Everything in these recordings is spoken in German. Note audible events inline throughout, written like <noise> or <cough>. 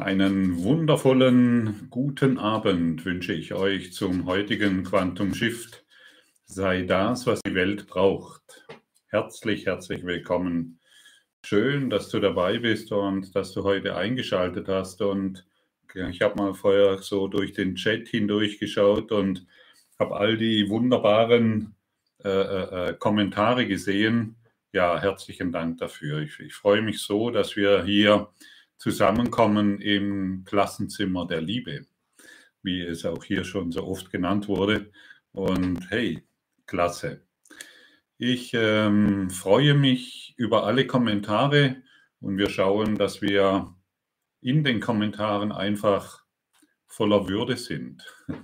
Einen wundervollen guten Abend wünsche ich euch zum heutigen Quantum Shift. Sei das, was die Welt braucht. Herzlich, herzlich willkommen. Schön, dass du dabei bist und dass du heute eingeschaltet hast. Und ich habe mal vorher so durch den Chat hindurch geschaut und habe all die wunderbaren äh, äh, äh Kommentare gesehen. Ja, herzlichen Dank dafür. Ich, ich freue mich so, dass wir hier Zusammenkommen im Klassenzimmer der Liebe, wie es auch hier schon so oft genannt wurde. Und hey, klasse. Ich ähm, freue mich über alle Kommentare und wir schauen, dass wir in den Kommentaren einfach voller Würde sind. <laughs>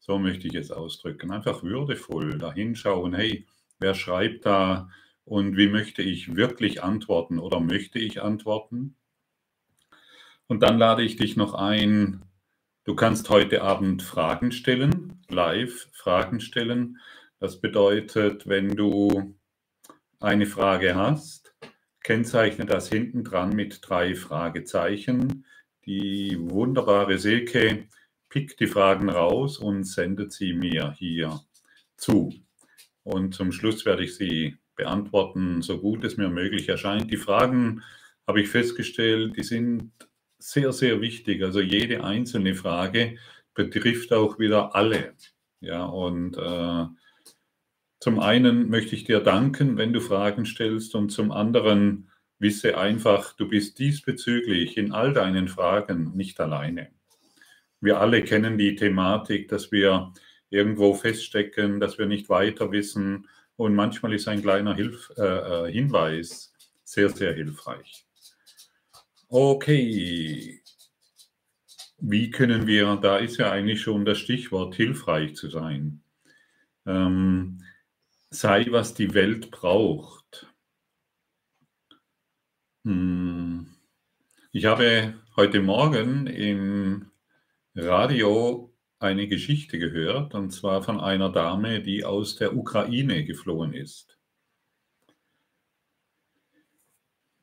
So möchte ich es ausdrücken. Einfach würdevoll dahinschauen, hey, wer schreibt da und wie möchte ich wirklich antworten oder möchte ich antworten? Und dann lade ich dich noch ein, du kannst heute Abend Fragen stellen, live Fragen stellen. Das bedeutet, wenn du eine Frage hast, kennzeichne das hinten dran mit drei Fragezeichen. Die wunderbare Silke pickt die Fragen raus und sendet sie mir hier zu. Und zum Schluss werde ich sie beantworten, so gut es mir möglich erscheint. Die Fragen habe ich festgestellt, die sind sehr, sehr wichtig. Also jede einzelne Frage betrifft auch wieder alle. Ja, und äh, zum einen möchte ich dir danken, wenn du Fragen stellst, und zum anderen wisse einfach, du bist diesbezüglich in all deinen Fragen nicht alleine. Wir alle kennen die Thematik, dass wir irgendwo feststecken, dass wir nicht weiter wissen. Und manchmal ist ein kleiner Hilf, äh, äh Hinweis sehr, sehr hilfreich. Okay. Wie können wir, da ist ja eigentlich schon das Stichwort, hilfreich zu sein. Ähm, sei, was die Welt braucht. Hm. Ich habe heute Morgen im Radio eine Geschichte gehört, und zwar von einer Dame, die aus der Ukraine geflohen ist.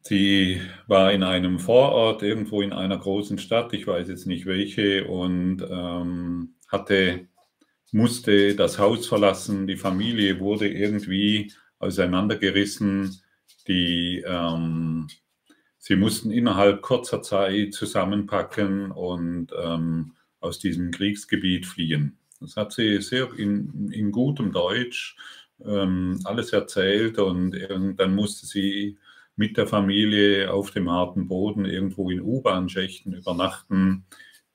Sie war in einem Vorort, irgendwo in einer großen Stadt, ich weiß jetzt nicht welche, und ähm, hatte, musste das Haus verlassen. Die Familie wurde irgendwie auseinandergerissen. Die, ähm, sie mussten innerhalb kurzer Zeit zusammenpacken und ähm, aus diesem Kriegsgebiet fliehen. Das hat sie sehr in, in gutem Deutsch ähm, alles erzählt und dann musste sie mit der Familie auf dem harten Boden irgendwo in U-Bahn-Schächten übernachten,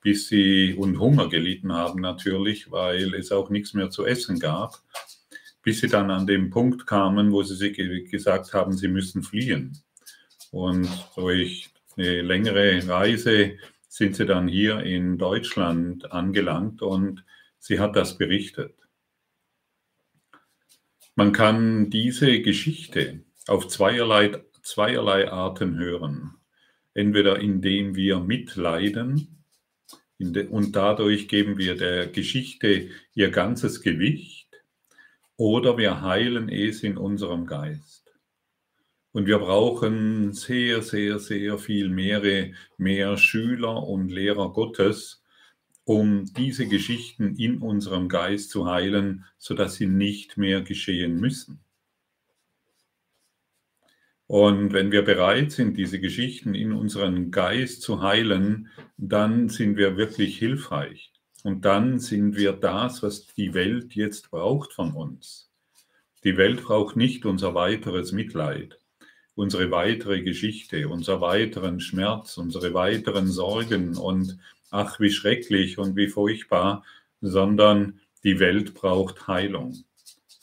bis sie und Hunger gelitten haben natürlich, weil es auch nichts mehr zu essen gab, bis sie dann an den Punkt kamen, wo sie sich gesagt haben, sie müssen fliehen. Und durch eine längere Reise sind sie dann hier in Deutschland angelangt und sie hat das berichtet. Man kann diese Geschichte auf zweierlei zweierlei Arten hören. Entweder indem wir mitleiden und dadurch geben wir der Geschichte ihr ganzes Gewicht oder wir heilen es in unserem Geist. Und wir brauchen sehr, sehr, sehr viel mehr, mehr Schüler und Lehrer Gottes, um diese Geschichten in unserem Geist zu heilen, sodass sie nicht mehr geschehen müssen. Und wenn wir bereit sind, diese Geschichten in unseren Geist zu heilen, dann sind wir wirklich hilfreich. Und dann sind wir das, was die Welt jetzt braucht von uns. Die Welt braucht nicht unser weiteres Mitleid, unsere weitere Geschichte, unser weiteren Schmerz, unsere weiteren Sorgen und ach, wie schrecklich und wie furchtbar, sondern die Welt braucht Heilung.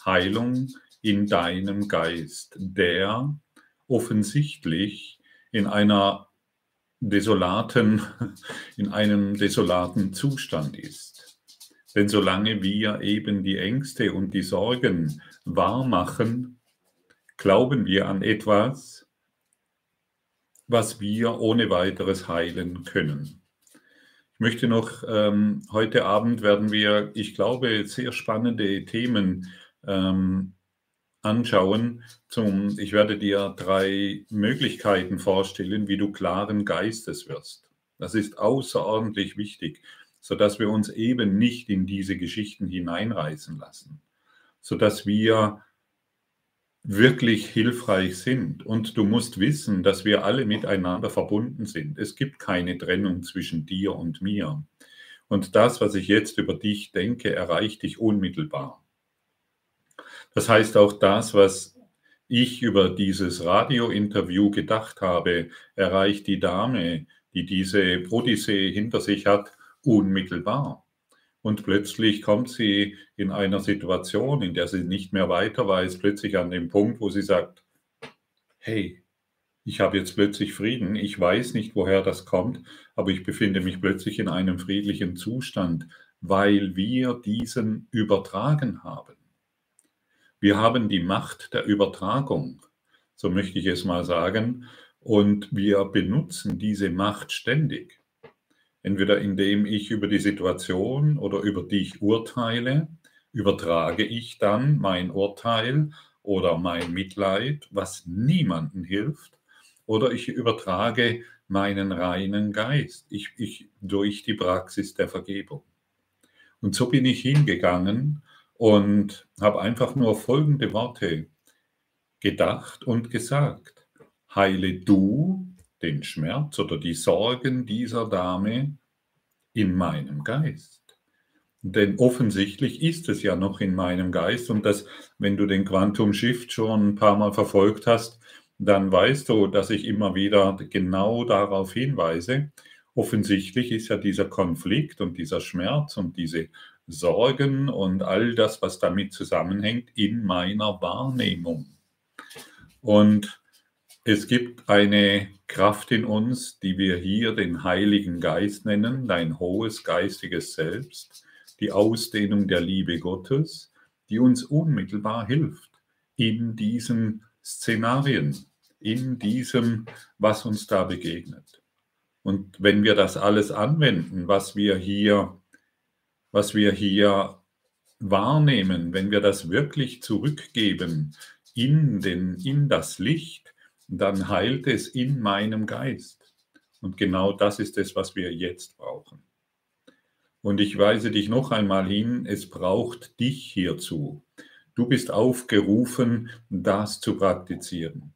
Heilung in deinem Geist, der offensichtlich in einer desolaten, <laughs> in einem desolaten Zustand ist. Denn solange wir eben die Ängste und die Sorgen wahr machen, glauben wir an etwas, was wir ohne weiteres heilen können. Ich möchte noch, ähm, heute Abend werden wir, ich glaube, sehr spannende Themen ähm, anschauen. Zum, ich werde dir drei Möglichkeiten vorstellen, wie du klaren Geistes wirst. Das ist außerordentlich wichtig, sodass wir uns eben nicht in diese Geschichten hineinreißen lassen, sodass wir wirklich hilfreich sind. Und du musst wissen, dass wir alle miteinander verbunden sind. Es gibt keine Trennung zwischen dir und mir. Und das, was ich jetzt über dich denke, erreicht dich unmittelbar. Das heißt auch das, was ich über dieses Radiointerview gedacht habe, erreicht die Dame, die diese Odyssee hinter sich hat, unmittelbar. Und plötzlich kommt sie in einer Situation, in der sie nicht mehr weiter weiß, plötzlich an dem Punkt, wo sie sagt, hey, ich habe jetzt plötzlich Frieden, ich weiß nicht, woher das kommt, aber ich befinde mich plötzlich in einem friedlichen Zustand, weil wir diesen übertragen haben. Wir haben die Macht der Übertragung, so möchte ich es mal sagen, und wir benutzen diese Macht ständig. Entweder indem ich über die Situation oder über dich urteile, übertrage ich dann mein Urteil oder mein Mitleid, was niemandem hilft, oder ich übertrage meinen reinen Geist ich, ich, durch die Praxis der Vergebung. Und so bin ich hingegangen und habe einfach nur folgende Worte gedacht und gesagt. Heile du den Schmerz oder die Sorgen dieser Dame in meinem Geist. Denn offensichtlich ist es ja noch in meinem Geist und das, wenn du den Quantum Shift schon ein paar Mal verfolgt hast, dann weißt du, dass ich immer wieder genau darauf hinweise. Offensichtlich ist ja dieser Konflikt und dieser Schmerz und diese Sorgen und all das, was damit zusammenhängt, in meiner Wahrnehmung. Und es gibt eine Kraft in uns, die wir hier den Heiligen Geist nennen, dein hohes geistiges Selbst, die Ausdehnung der Liebe Gottes, die uns unmittelbar hilft in diesen Szenarien, in diesem, was uns da begegnet. Und wenn wir das alles anwenden, was wir hier, was wir hier wahrnehmen, wenn wir das wirklich zurückgeben in, den, in das Licht, dann heilt es in meinem Geist. Und genau das ist es, was wir jetzt brauchen. Und ich weise dich noch einmal hin, es braucht dich hierzu. Du bist aufgerufen, das zu praktizieren.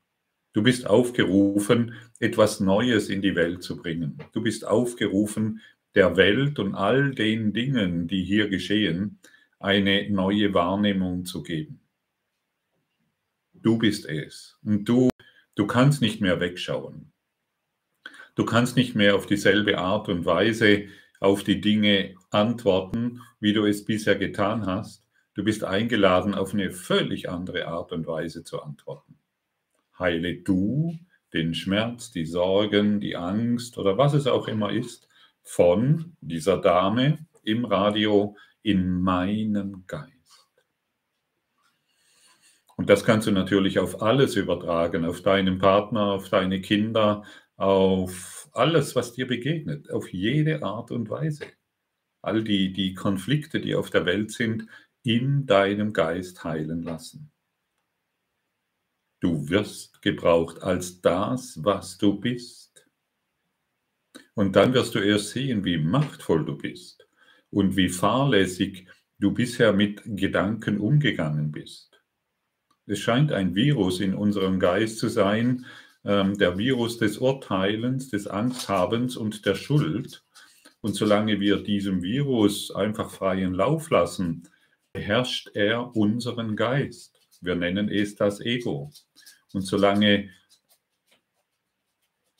Du bist aufgerufen, etwas Neues in die Welt zu bringen. Du bist aufgerufen, der Welt und all den Dingen, die hier geschehen, eine neue Wahrnehmung zu geben. Du bist es. Und du Du kannst nicht mehr wegschauen. Du kannst nicht mehr auf dieselbe Art und Weise auf die Dinge antworten, wie du es bisher getan hast. Du bist eingeladen, auf eine völlig andere Art und Weise zu antworten. Heile du den Schmerz, die Sorgen, die Angst oder was es auch immer ist von dieser Dame im Radio in meinem Geist. Und das kannst du natürlich auf alles übertragen, auf deinen Partner, auf deine Kinder, auf alles, was dir begegnet, auf jede Art und Weise. All die, die Konflikte, die auf der Welt sind, in deinem Geist heilen lassen. Du wirst gebraucht als das, was du bist. Und dann wirst du erst sehen, wie machtvoll du bist und wie fahrlässig du bisher mit Gedanken umgegangen bist. Es scheint ein Virus in unserem Geist zu sein, ähm, der Virus des Urteilens, des Angsthabens und der Schuld. Und solange wir diesem Virus einfach freien Lauf lassen, beherrscht er unseren Geist. Wir nennen es das Ego. Und solange,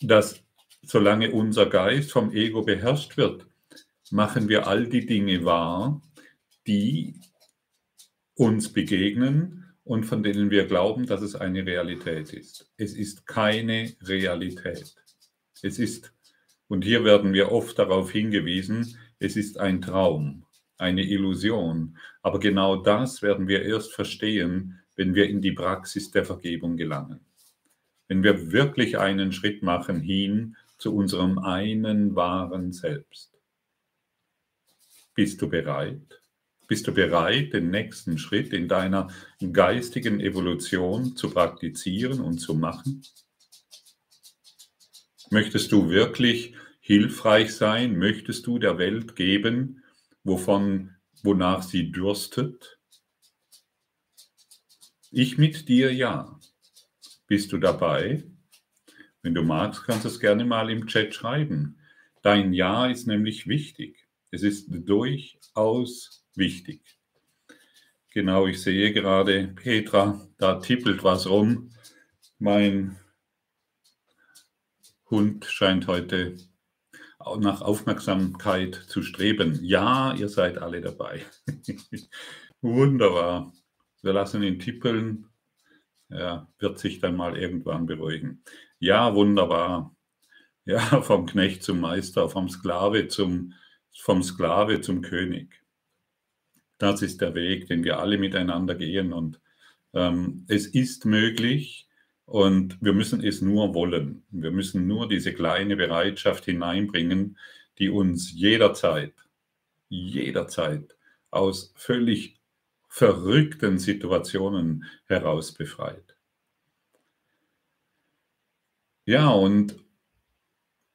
das, solange unser Geist vom Ego beherrscht wird, machen wir all die Dinge wahr, die uns begegnen, und von denen wir glauben, dass es eine Realität ist. Es ist keine Realität. Es ist, und hier werden wir oft darauf hingewiesen, es ist ein Traum, eine Illusion. Aber genau das werden wir erst verstehen, wenn wir in die Praxis der Vergebung gelangen. Wenn wir wirklich einen Schritt machen hin zu unserem einen wahren Selbst. Bist du bereit? Bist du bereit, den nächsten Schritt in deiner geistigen Evolution zu praktizieren und zu machen? Möchtest du wirklich hilfreich sein? Möchtest du der Welt geben, wovon, wonach sie dürstet? Ich mit dir ja. Bist du dabei? Wenn du magst, kannst du es gerne mal im Chat schreiben. Dein Ja ist nämlich wichtig. Es ist durchaus wichtig. Genau, ich sehe gerade, Petra, da tippelt was rum. Mein Hund scheint heute nach Aufmerksamkeit zu streben. Ja, ihr seid alle dabei. <laughs> Wunderbar. Wir lassen ihn tippeln. Er wird sich dann mal irgendwann beruhigen. Ja, wunderbar. Ja, <laughs> vom Knecht zum Meister, vom Sklave zum, vom Sklave zum König. Das ist der Weg, den wir alle miteinander gehen. Und ähm, es ist möglich und wir müssen es nur wollen. Wir müssen nur diese kleine Bereitschaft hineinbringen, die uns jederzeit, jederzeit aus völlig verrückten Situationen heraus befreit. Ja, und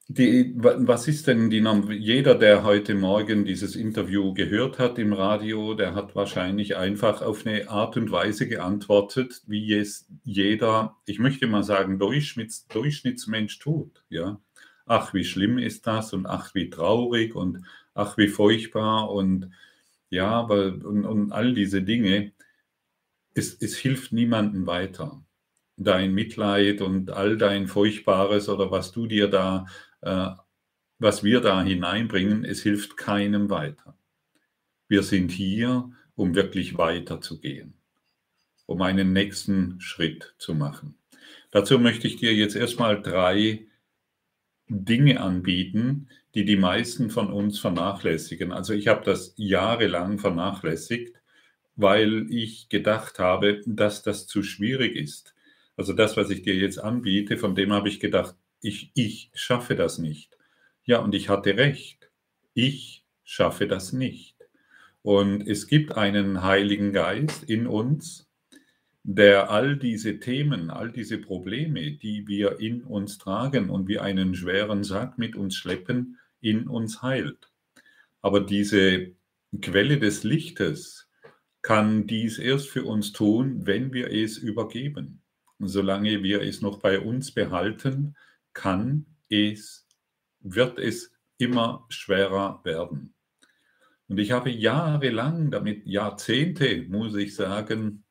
die, was ist denn die, jeder, der heute Morgen dieses Interview gehört hat im Radio, der hat wahrscheinlich einfach auf eine Art und Weise geantwortet, wie es jeder, ich möchte mal sagen, Durchschnitts, Durchschnittsmensch tut. Ja? Ach, wie schlimm ist das und ach, wie traurig und ach, wie furchtbar und ja, aber und, und all diese Dinge. Es, es hilft niemandem weiter dein Mitleid und all dein Furchtbares oder was du dir da äh, was wir da hineinbringen, es hilft keinem weiter. Wir sind hier, um wirklich weiterzugehen, um einen nächsten Schritt zu machen. Dazu möchte ich dir jetzt erstmal drei Dinge anbieten, die die meisten von uns vernachlässigen. Also ich habe das jahrelang vernachlässigt, weil ich gedacht habe, dass das zu schwierig ist. Also das, was ich dir jetzt anbiete, von dem habe ich gedacht, ich, ich schaffe das nicht. Ja, und ich hatte recht. Ich schaffe das nicht. Und es gibt einen Heiligen Geist in uns, der all diese Themen, all diese Probleme, die wir in uns tragen und wie einen schweren Sack mit uns schleppen, in uns heilt. Aber diese Quelle des Lichtes kann dies erst für uns tun, wenn wir es übergeben. Solange wir es noch bei uns behalten, kann es, wird es immer schwerer werden. Und ich habe jahrelang, damit Jahrzehnte, muss ich sagen,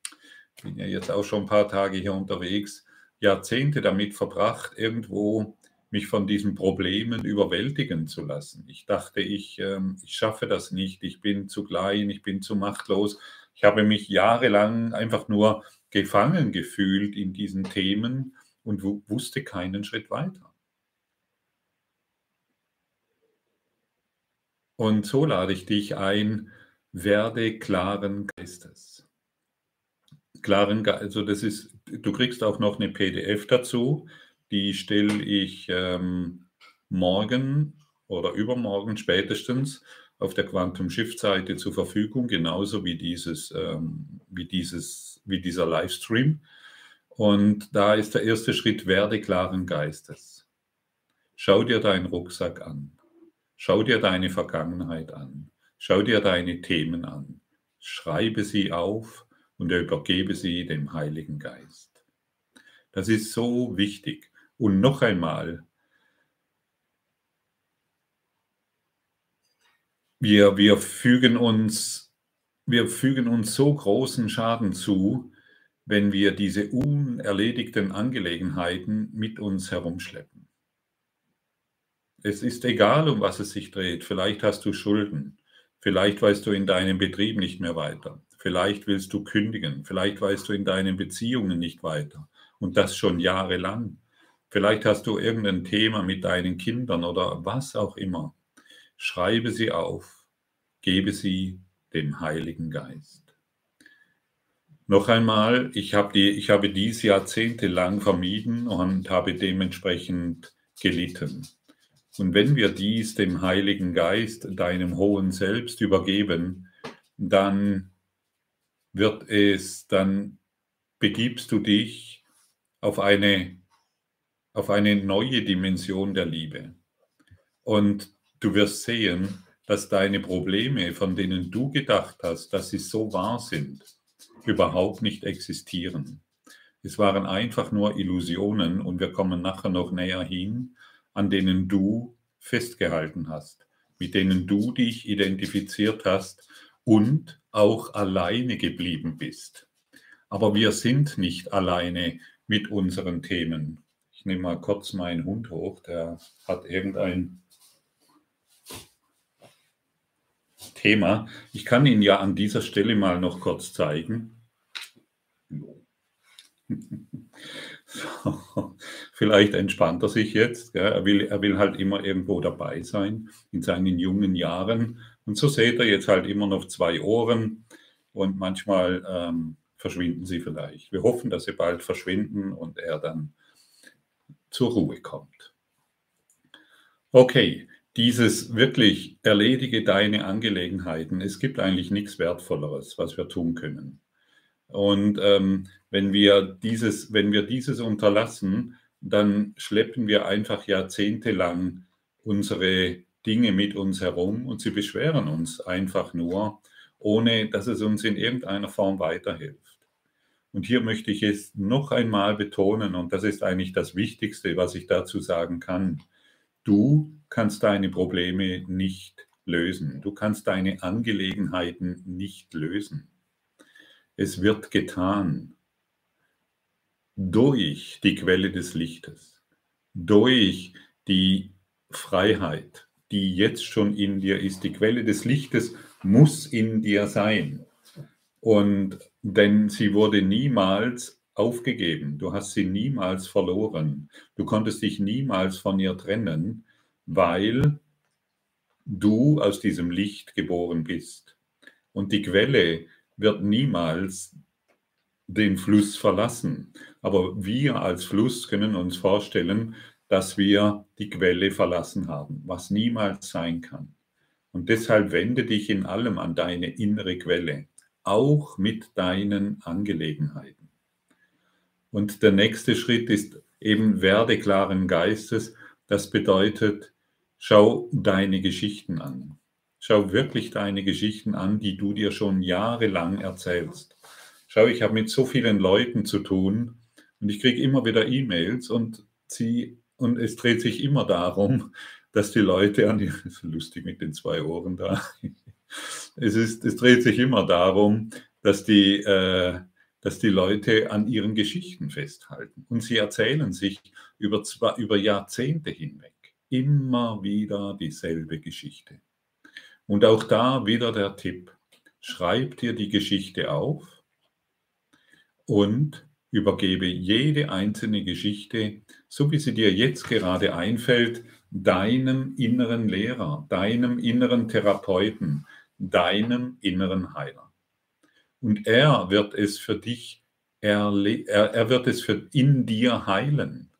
bin ja jetzt auch schon ein paar Tage hier unterwegs, Jahrzehnte damit verbracht, irgendwo mich von diesen Problemen überwältigen zu lassen. Ich dachte, ich, äh, ich schaffe das nicht, ich bin zu klein, ich bin zu machtlos. Ich habe mich jahrelang einfach nur gefangen gefühlt in diesen Themen und wusste keinen Schritt weiter. Und so lade ich dich ein, werde klaren Geistes. Klaren Ge also das ist, du kriegst auch noch eine PDF dazu, die stelle ich ähm, morgen oder übermorgen spätestens auf der Quantum Shift Seite zur Verfügung, genauso wie dieses, ähm, wie dieses, wie dieser Livestream. Und da ist der erste Schritt, werde klaren Geistes. Schau dir deinen Rucksack an. Schau dir deine Vergangenheit an. Schau dir deine Themen an. Schreibe sie auf und übergebe sie dem Heiligen Geist. Das ist so wichtig. Und noch einmal, wir, wir, fügen uns, wir fügen uns so großen Schaden zu, wenn wir diese unerledigten Angelegenheiten mit uns herumschleppen. Es ist egal, um was es sich dreht. Vielleicht hast du Schulden. Vielleicht weißt du in deinem Betrieb nicht mehr weiter. Vielleicht willst du kündigen. Vielleicht weißt du in deinen Beziehungen nicht weiter. Und das schon jahrelang. Vielleicht hast du irgendein Thema mit deinen Kindern oder was auch immer. Schreibe sie auf. Gebe sie dem Heiligen Geist. Noch einmal, ich habe, die, ich habe dies jahrzehntelang vermieden und habe dementsprechend gelitten. Und wenn wir dies dem Heiligen Geist, deinem hohen Selbst übergeben, dann wird es, dann begibst du dich auf eine, auf eine neue Dimension der Liebe. Und du wirst sehen, dass deine Probleme, von denen du gedacht hast, dass sie so wahr sind, überhaupt nicht existieren. Es waren einfach nur Illusionen und wir kommen nachher noch näher hin, an denen du festgehalten hast, mit denen du dich identifiziert hast und auch alleine geblieben bist. Aber wir sind nicht alleine mit unseren Themen. Ich nehme mal kurz meinen Hund hoch, der hat irgendein Thema. Ich kann ihn ja an dieser Stelle mal noch kurz zeigen. <laughs> So, vielleicht entspannt er sich jetzt. Ja. Er, will, er will halt immer irgendwo dabei sein in seinen jungen Jahren. Und so seht er jetzt halt immer noch zwei Ohren und manchmal ähm, verschwinden sie vielleicht. Wir hoffen, dass sie bald verschwinden und er dann zur Ruhe kommt. Okay, dieses wirklich erledige deine Angelegenheiten. Es gibt eigentlich nichts Wertvolleres, was wir tun können. Und ähm, wenn, wir dieses, wenn wir dieses unterlassen, dann schleppen wir einfach jahrzehntelang unsere Dinge mit uns herum und sie beschweren uns einfach nur, ohne dass es uns in irgendeiner Form weiterhilft. Und hier möchte ich es noch einmal betonen, und das ist eigentlich das Wichtigste, was ich dazu sagen kann. Du kannst deine Probleme nicht lösen. Du kannst deine Angelegenheiten nicht lösen. Es wird getan durch die Quelle des Lichtes, durch die Freiheit, die jetzt schon in dir ist. Die Quelle des Lichtes muss in dir sein. Und denn sie wurde niemals aufgegeben. Du hast sie niemals verloren. Du konntest dich niemals von ihr trennen, weil du aus diesem Licht geboren bist. Und die Quelle wird niemals den Fluss verlassen. Aber wir als Fluss können uns vorstellen, dass wir die Quelle verlassen haben, was niemals sein kann. Und deshalb wende dich in allem an deine innere Quelle, auch mit deinen Angelegenheiten. Und der nächste Schritt ist eben werde klaren Geistes. Das bedeutet, schau deine Geschichten an. Schau wirklich deine Geschichten an, die du dir schon jahrelang erzählst. Schau, ich habe mit so vielen Leuten zu tun und ich kriege immer wieder E-Mails und sie und es dreht sich immer darum, dass die Leute an die, <laughs> lustig mit den zwei Ohren da. <laughs> Es ist, es dreht sich immer darum, dass die, äh, dass die Leute an ihren Geschichten festhalten und sie erzählen sich über, zwei, über Jahrzehnte hinweg immer wieder dieselbe Geschichte. Und auch da wieder der Tipp: Schreib dir die Geschichte auf und übergebe jede einzelne Geschichte, so wie sie dir jetzt gerade einfällt, deinem inneren Lehrer, deinem inneren Therapeuten, deinem inneren Heiler. Und er wird es für dich, er, er wird es für in dir heilen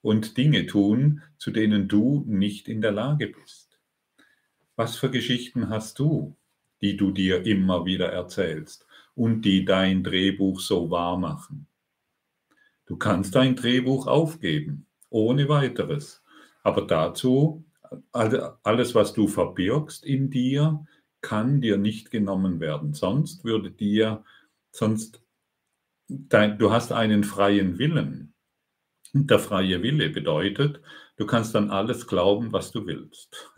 und Dinge tun, zu denen du nicht in der Lage bist. Was für Geschichten hast du, die du dir immer wieder erzählst? und die dein Drehbuch so wahr machen. Du kannst dein Drehbuch aufgeben, ohne weiteres. Aber dazu, alles, was du verbirgst in dir, kann dir nicht genommen werden. Sonst würde dir, sonst, dein, du hast einen freien Willen. Und der freie Wille bedeutet, du kannst an alles glauben, was du willst.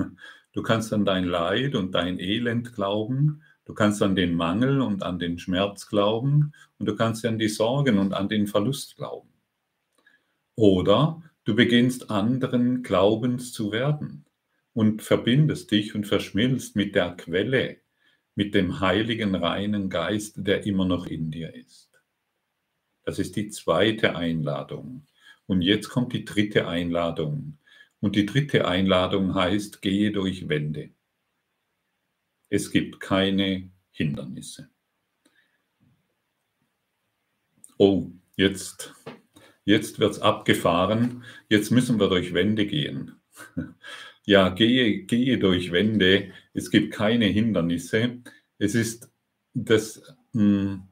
Du kannst an dein Leid und dein Elend glauben, Du kannst an den Mangel und an den Schmerz glauben und du kannst an die Sorgen und an den Verlust glauben. Oder du beginnst anderen Glaubens zu werden und verbindest dich und verschmilzt mit der Quelle, mit dem heiligen, reinen Geist, der immer noch in dir ist. Das ist die zweite Einladung. Und jetzt kommt die dritte Einladung. Und die dritte Einladung heißt, gehe durch Wände. Es gibt keine Hindernisse. Oh, jetzt, jetzt wird es abgefahren. Jetzt müssen wir durch Wände gehen. <laughs> Ja, gehe, gehe durch Wände. Es gibt keine Hindernisse. Es ist das, hm,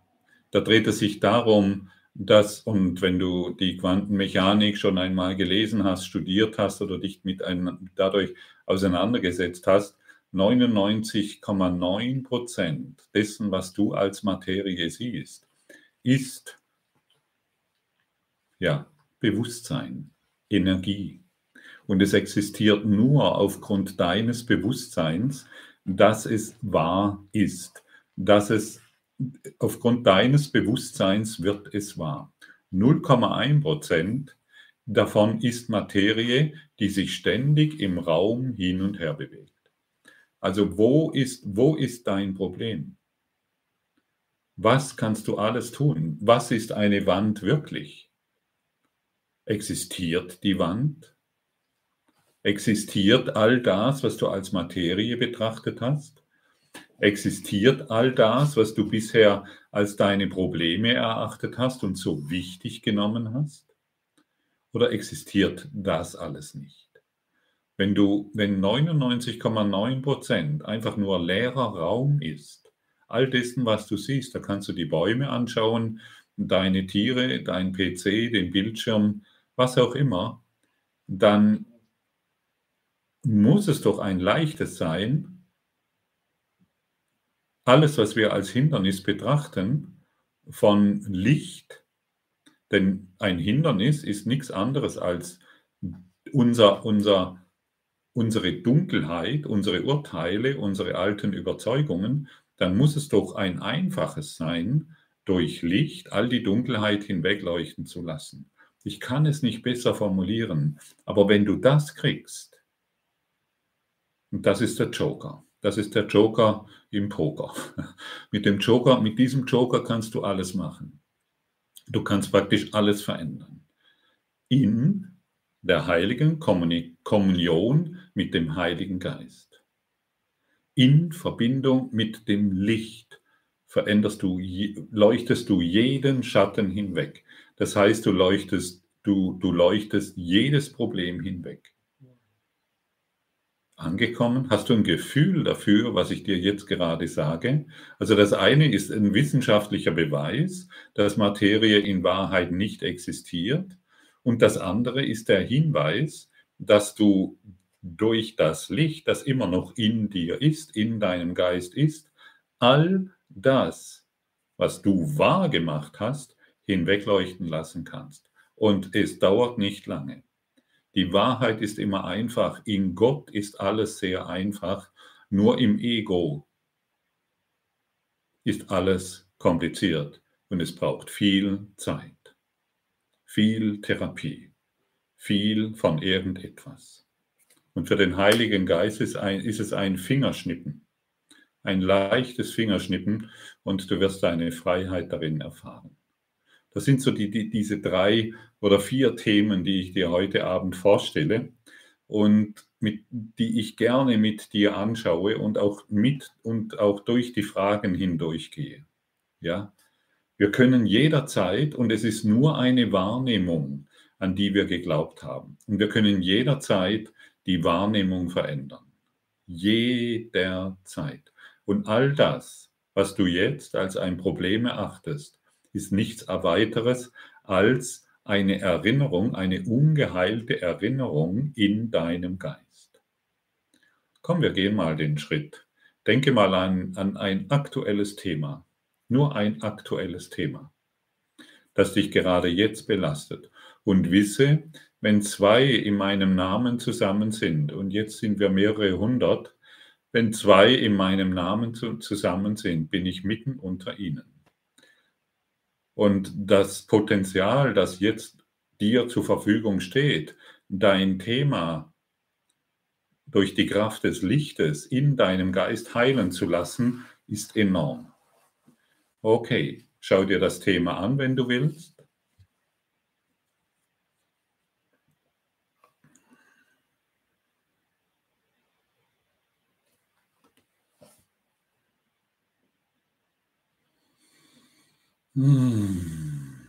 da dreht es sich darum, Das, und wenn du die Quantenmechanik schon einmal gelesen hast, studiert hast oder dich mit einem, dadurch auseinandergesetzt hast, 99,9 Prozent dessen, was du als Materie siehst, ist ja Bewusstsein, Energie. Und es existiert nur aufgrund deines Bewusstseins, dass es wahr ist, dass es aufgrund deines Bewusstseins wird es wahr. 0,1 Prozent davon ist Materie, die sich ständig im Raum hin und her bewegt. Also wo ist, wo ist dein Problem? Was kannst du alles tun? Was ist eine Wand wirklich? Existiert die Wand? Existiert all das, was du als Materie betrachtet hast? Existiert all das, was du bisher als deine Probleme erachtet hast und so wichtig genommen hast? Oder existiert das alles nicht? Wenn du, wenn 99,9 Prozent einfach nur leerer Raum ist, all dessen, was du siehst, da kannst du die Bäume anschauen, deine Tiere, dein PC, den Bildschirm, was auch immer, dann muss es doch ein leichtes sein, alles, was wir als Hindernis betrachten, von Licht, denn ein Hindernis ist nichts anderes als unser, unser, unsere Dunkelheit, unsere Urteile, unsere alten Überzeugungen, dann muss es doch ein einfaches sein, durch Licht all die Dunkelheit hinwegleuchten zu lassen. Ich kann es nicht besser formulieren, aber wenn du das kriegst, und das ist der Joker, das ist der Joker im Poker. <laughs> Mit dem Joker, mit diesem Joker kannst du alles machen. Du kannst praktisch alles verändern. In der heiligen Kommunion mit dem Heiligen Geist. In Verbindung mit dem Licht veränderst du, leuchtest du jeden Schatten hinweg. Das heißt, du leuchtest, du, du leuchtest jedes Problem hinweg angekommen? Hast du ein Gefühl dafür, was ich dir jetzt gerade sage? Also das eine ist ein wissenschaftlicher Beweis, dass Materie in Wahrheit nicht existiert. Und das andere ist der Hinweis, dass du durch das Licht, das immer noch in dir ist, in deinem Geist ist, all das, was du wahrgemacht hast, hinwegleuchten lassen kannst. Und es dauert nicht lange. Die Wahrheit ist immer einfach. In Gott ist alles sehr einfach. Nur im Ego ist alles kompliziert und es braucht viel Zeit, viel Therapie, viel von irgendetwas. Und für den Heiligen Geist ist, ein, ist es ein Fingerschnippen, ein leichtes Fingerschnippen und du wirst deine Freiheit darin erfahren. Das sind so die, die, diese drei oder vier Themen, die ich dir heute Abend vorstelle und mit, die ich gerne mit dir anschaue und auch mit und auch durch die Fragen hindurchgehe. Ja, wir können jederzeit und es ist nur eine Wahrnehmung, an die wir geglaubt haben. Und wir können jederzeit die Wahrnehmung verändern. Jederzeit. Und all das, was du jetzt als ein Problem erachtest, ist nichts weiteres als eine Erinnerung, eine ungeheilte Erinnerung in deinem Geist. Komm, wir gehen mal den Schritt. Denke mal an, an ein aktuelles Thema, nur ein aktuelles Thema, das dich gerade jetzt belastet. Und wisse, wenn zwei in meinem Namen zusammen sind, und jetzt sind wir mehrere hundert, wenn zwei in meinem Namen zusammen sind, bin ich mitten unter ihnen. Und das Potenzial, das jetzt dir zur Verfügung steht, dein Thema durch die Kraft des Lichtes in deinem Geist heilen zu lassen, ist enorm. Okay, schau dir das Thema an, wenn du willst. Hm.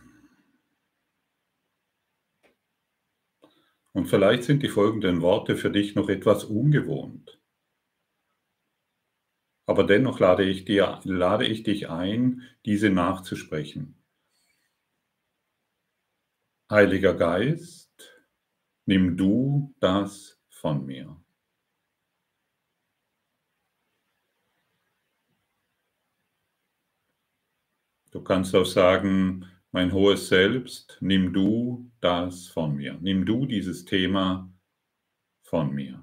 Und vielleicht sind die folgenden Worte für dich noch etwas ungewohnt. Aber dennoch lade ich, dir, lade ich dich ein, diese nachzusprechen. Heiliger Geist, nimm du das von mir. Du kannst auch sagen, mein hohes Selbst, nimm du das von mir. Nimm du dieses Thema von mir.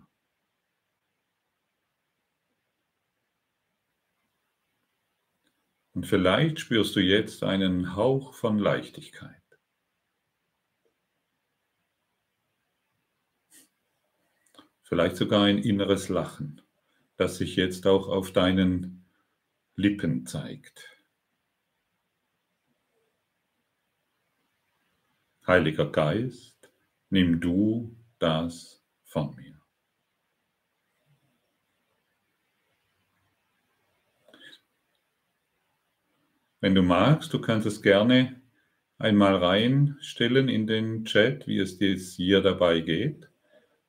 Und vielleicht spürst du jetzt einen Hauch von Leichtigkeit. Vielleicht sogar ein inneres Lachen, das sich jetzt auch auf deinen Lippen zeigt. Heiliger Geist, nimm du das von mir. Wenn du magst, du kannst es gerne einmal reinstellen in den Chat, wie es dir hier dabei geht.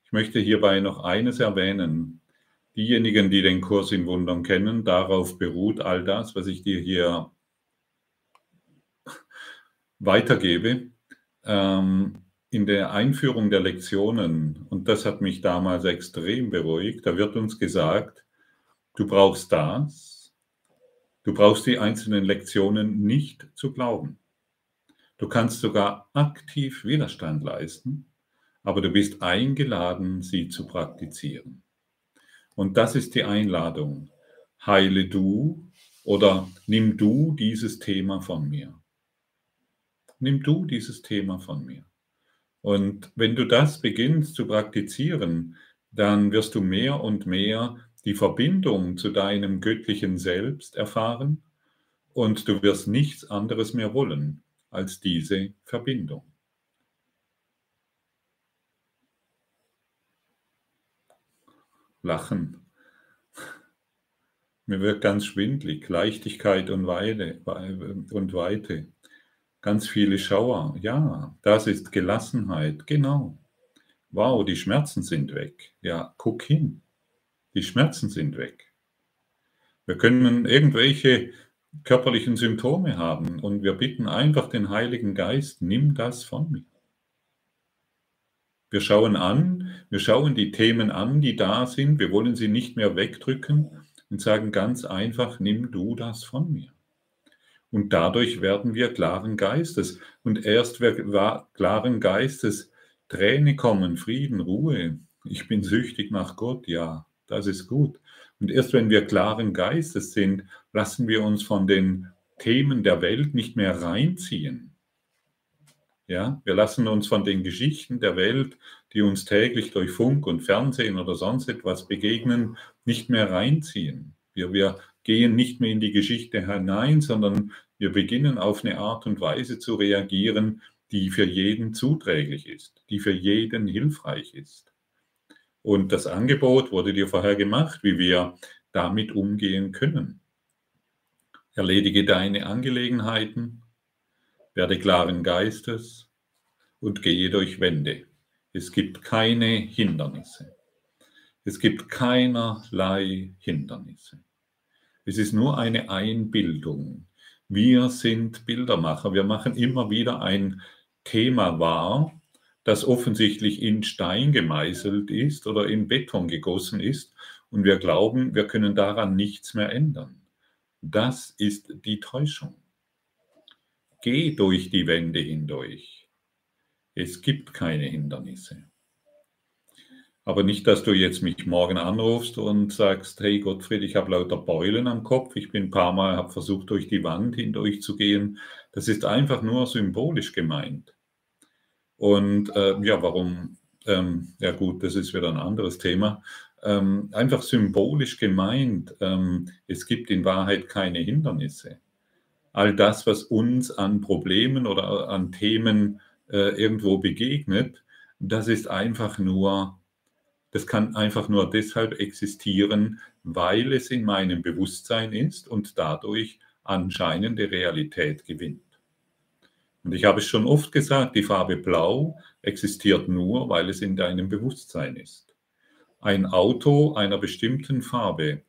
Ich möchte hierbei noch eines erwähnen. Diejenigen, die den Kurs in Wundern kennen, darauf beruht all das, was ich dir hier weitergebe. Ähm, in der Einführung der Lektionen, und das hat mich damals extrem beruhigt, da wird uns gesagt, du brauchst das, Du brauchst die einzelnen Lektionen nicht zu glauben. Du kannst sogar aktiv Widerstand leisten, aber du bist eingeladen, sie zu praktizieren. Und das ist die Einladung. Heile du oder nimm du dieses Thema von mir. Nimm du dieses Thema von mir. Und wenn du das beginnst zu praktizieren, dann wirst du mehr und mehr die Verbindung zu deinem göttlichen Selbst erfahren und du wirst nichts anderes mehr wollen als diese Verbindung. Lachen. Mir wird ganz schwindlig, Leichtigkeit und Weite. Ganz viele Schauer. Ja, das ist Gelassenheit, genau. Wow, die Schmerzen sind weg. Ja, guck hin. Die Schmerzen sind weg. Wir können irgendwelche körperlichen Symptome haben und wir bitten einfach den Heiligen Geist, nimm das von mir. Wir schauen an, wir schauen die Themen an, die da sind, wir wollen sie nicht mehr wegdrücken und sagen ganz einfach, nimm du das von mir. Und dadurch werden wir klaren Geistes. Und erst wer klaren Geistes Träne kommen, Frieden, Ruhe. Ich bin süchtig nach Gott, ja. Das ist gut. Und erst wenn wir klaren Geistes sind, lassen wir uns von den Themen der Welt nicht mehr reinziehen. Ja, wir lassen uns von den Geschichten der Welt, die uns täglich durch Funk und Fernsehen oder sonst etwas begegnen, nicht mehr reinziehen. Wir, wir gehen nicht mehr in die Geschichte hinein, sondern wir beginnen auf eine Art und Weise zu reagieren, die für jeden zuträglich ist, die für jeden hilfreich ist. Und das Angebot wurde dir vorher gemacht, wie wir damit umgehen können. Erledige deine Angelegenheiten, werde klaren Geistes und gehe durch Wände. Es gibt keine Hindernisse. Es gibt keinerlei Hindernisse. Es ist nur eine Einbildung. Wir sind Bildermacher. Wir machen immer wieder ein Thema wahr, das offensichtlich in Stein gemeißelt ist oder in Beton gegossen ist und wir glauben, wir können daran nichts mehr ändern. Das ist die Täuschung. Geh durch die Wände hindurch. Es gibt keine Hindernisse. Aber nicht, dass du jetzt mich morgen anrufst und sagst, hey Gottfried, ich habe lauter Beulen am Kopf, ich bin ein paar Mal, habe versucht, durch die Wand hindurch zu gehen. Das ist einfach nur symbolisch gemeint. Und äh, ja, warum? Ähm, ja gut, das ist wieder ein anderes Thema. Ähm, einfach symbolisch gemeint, ähm, es gibt in Wahrheit keine Hindernisse. All das, was uns an Problemen oder an Themen äh, irgendwo begegnet, das ist einfach nur, das kann einfach nur deshalb existieren, weil es in meinem Bewusstsein ist und dadurch anscheinende Realität gewinnt. Und ich habe es schon oft gesagt, die Farbe Blau existiert nur, weil es in deinem Bewusstsein ist. Ein Auto einer bestimmten Farbe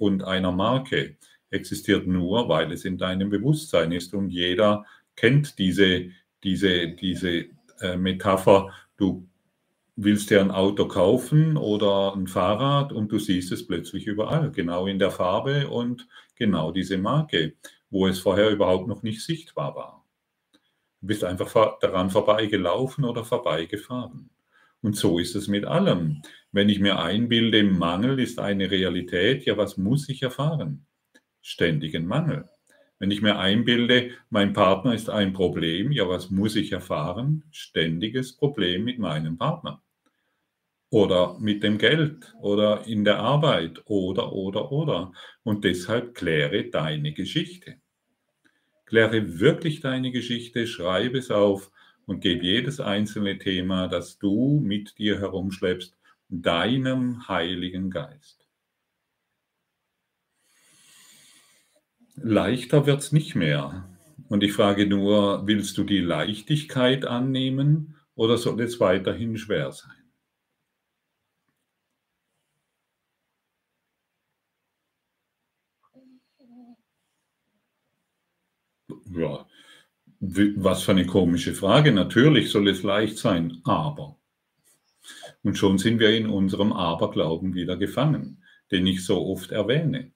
und einer Marke existiert nur, weil es in deinem Bewusstsein ist. Und jeder kennt diese, diese, diese äh, Metapher, du willst dir ein Auto kaufen oder ein Fahrrad und du siehst es plötzlich überall, genau in der Farbe und genau diese Marke, wo es vorher überhaupt noch nicht sichtbar war. Du bist einfach daran vorbeigelaufen oder vorbeigefahren. Und so ist es mit allem. Wenn ich mir einbilde, Mangel ist eine Realität, ja, was muss ich erfahren? Ständigen Mangel. Wenn ich mir einbilde, mein Partner ist ein Problem, ja, was muss ich erfahren? Ständiges Problem mit meinem Partner. Oder mit dem Geld oder in der Arbeit oder, oder, oder. Und deshalb kläre deine Geschichte. Kläre wirklich deine Geschichte, schreibe es auf und gebe jedes einzelne Thema, das du mit dir herumschleppst, deinem Heiligen Geist. Leichter wird es nicht mehr. Und ich frage nur, willst du die Leichtigkeit annehmen oder soll es weiterhin schwer sein? Ja, was für eine komische Frage. Natürlich soll es leicht sein, aber. Und schon sind wir in unserem Aberglauben wieder gefangen, den ich so oft erwähne.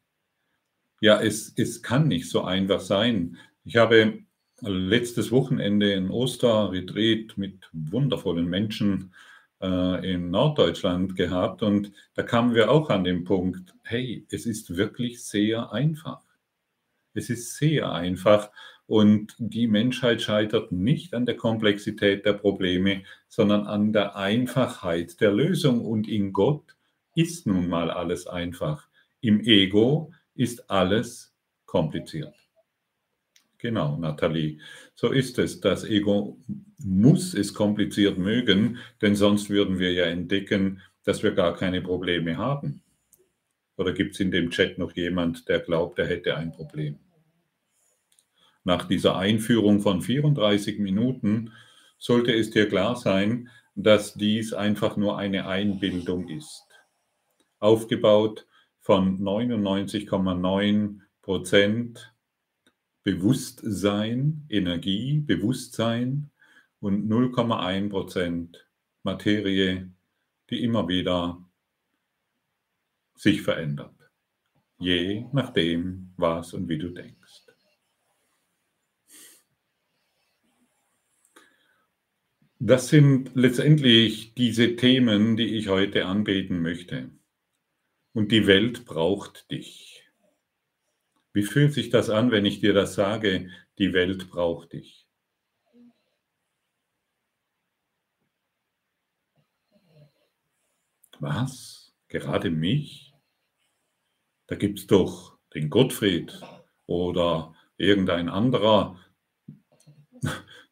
Ja, es, es kann nicht so einfach sein. Ich habe letztes Wochenende in Osterretreat mit wundervollen Menschen äh, in Norddeutschland gehabt und da kamen wir auch an den Punkt, hey, es ist wirklich sehr einfach. Es ist sehr einfach und die Menschheit scheitert nicht an der Komplexität der Probleme, sondern an der Einfachheit der Lösung. Und in Gott ist nun mal alles einfach. Im Ego ist alles kompliziert. Genau, Nathalie. So ist es. Das Ego muss es kompliziert mögen, denn sonst würden wir ja entdecken, dass wir gar keine Probleme haben. Oder gibt es in dem Chat noch jemand, der glaubt, er hätte ein Problem? Nach dieser Einführung von 34 Minuten sollte es dir klar sein, dass dies einfach nur eine Einbildung ist. Aufgebaut von 99,9 Prozent Bewusstsein, Energie, Bewusstsein und 0,1 Prozent Materie, die immer wieder sich verändert. Je nachdem, was und wie du denkst. Das sind letztendlich diese Themen, die ich heute anbeten möchte. Und die Welt braucht dich. Wie fühlt sich das an, wenn ich dir das sage, die Welt braucht dich? Was? Gerade mich? Da gibt es doch den Gottfried oder irgendein anderer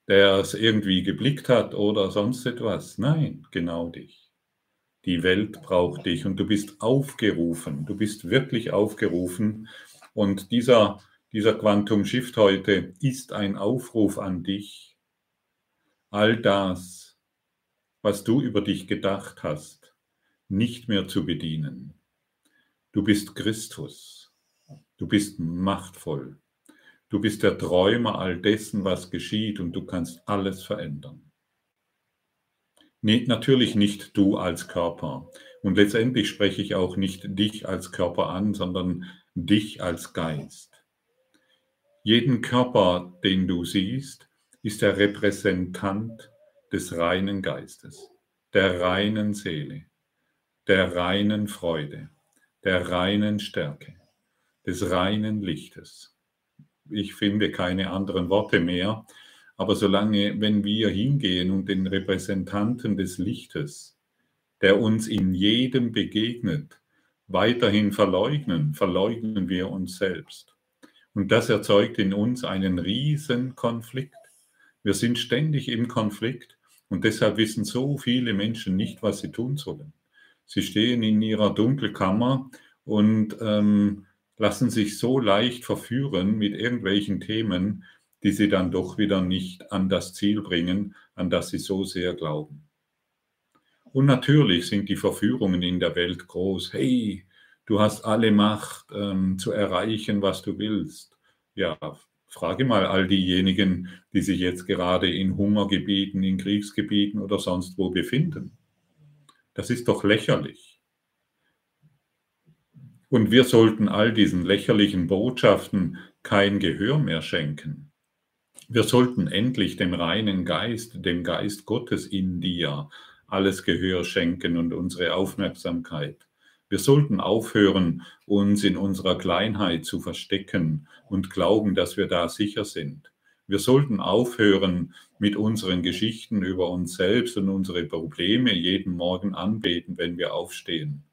der es irgendwie geblickt hat oder sonst etwas. Nein, genau dich. Die Welt braucht dich und du bist aufgerufen. Du bist wirklich aufgerufen. Und dieser, dieser Quantum Shift heute ist ein Aufruf an dich. All das, was du über dich gedacht hast, nicht mehr zu bedienen. Du bist Christus. Du bist machtvoll. Du bist der Träumer all dessen, was geschieht und du kannst alles verändern. Nee, natürlich nicht du als Körper. Und letztendlich spreche ich auch nicht dich als Körper an, sondern dich als Geist. Jeden Körper, den du siehst, ist der Repräsentant des reinen Geistes, der reinen Seele, der reinen Freude, der reinen Stärke, des reinen Lichtes ich finde keine anderen Worte mehr. Aber solange, wenn wir hingehen und den Repräsentanten des Lichtes, der uns in jedem begegnet, weiterhin verleugnen, verleugnen wir uns selbst. Und das erzeugt in uns einen riesen Konflikt. Wir sind ständig im Konflikt und deshalb wissen so viele Menschen nicht, was sie tun sollen. Sie stehen in ihrer Dunkelkammer und ähm, lassen sich so leicht verführen mit irgendwelchen Themen, die sie dann doch wieder nicht an das Ziel bringen, an das sie so sehr glauben. Und natürlich sind die Verführungen in der Welt groß. Hey, du hast alle Macht ähm, zu erreichen, was du willst. Ja, Frage mal all diejenigen, die sich jetzt gerade in Hungergebieten, in Kriegsgebieten oder sonst wo befinden. Das ist doch lächerlich. Und wir sollten all diesen lächerlichen Botschaften kein Gehör mehr schenken. Wir sollten endlich dem reinen Geist, dem Geist Gottes in dir, alles Gehör schenken und unsere Aufmerksamkeit. Wir sollten aufhören, uns in unserer Kleinheit zu verstecken und glauben, dass wir da sicher sind. Wir sollten aufhören, mit unseren Geschichten über uns selbst und unsere Probleme jeden Morgen anbeten, wenn wir aufstehen.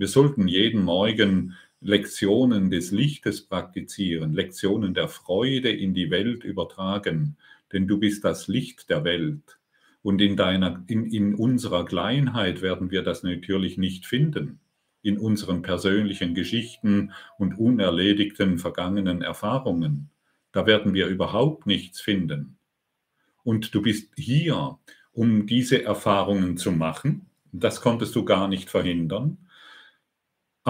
Wir sollten jeden Morgen Lektionen des Lichtes praktizieren, Lektionen der Freude in die Welt übertragen, denn du bist das Licht der Welt. Und in, deiner, in, in unserer Kleinheit werden wir das natürlich nicht finden in unseren persönlichen Geschichten und unerledigten vergangenen Erfahrungen. Da werden wir überhaupt nichts finden. Und du bist hier, um diese Erfahrungen zu machen. Das konntest du gar nicht verhindern.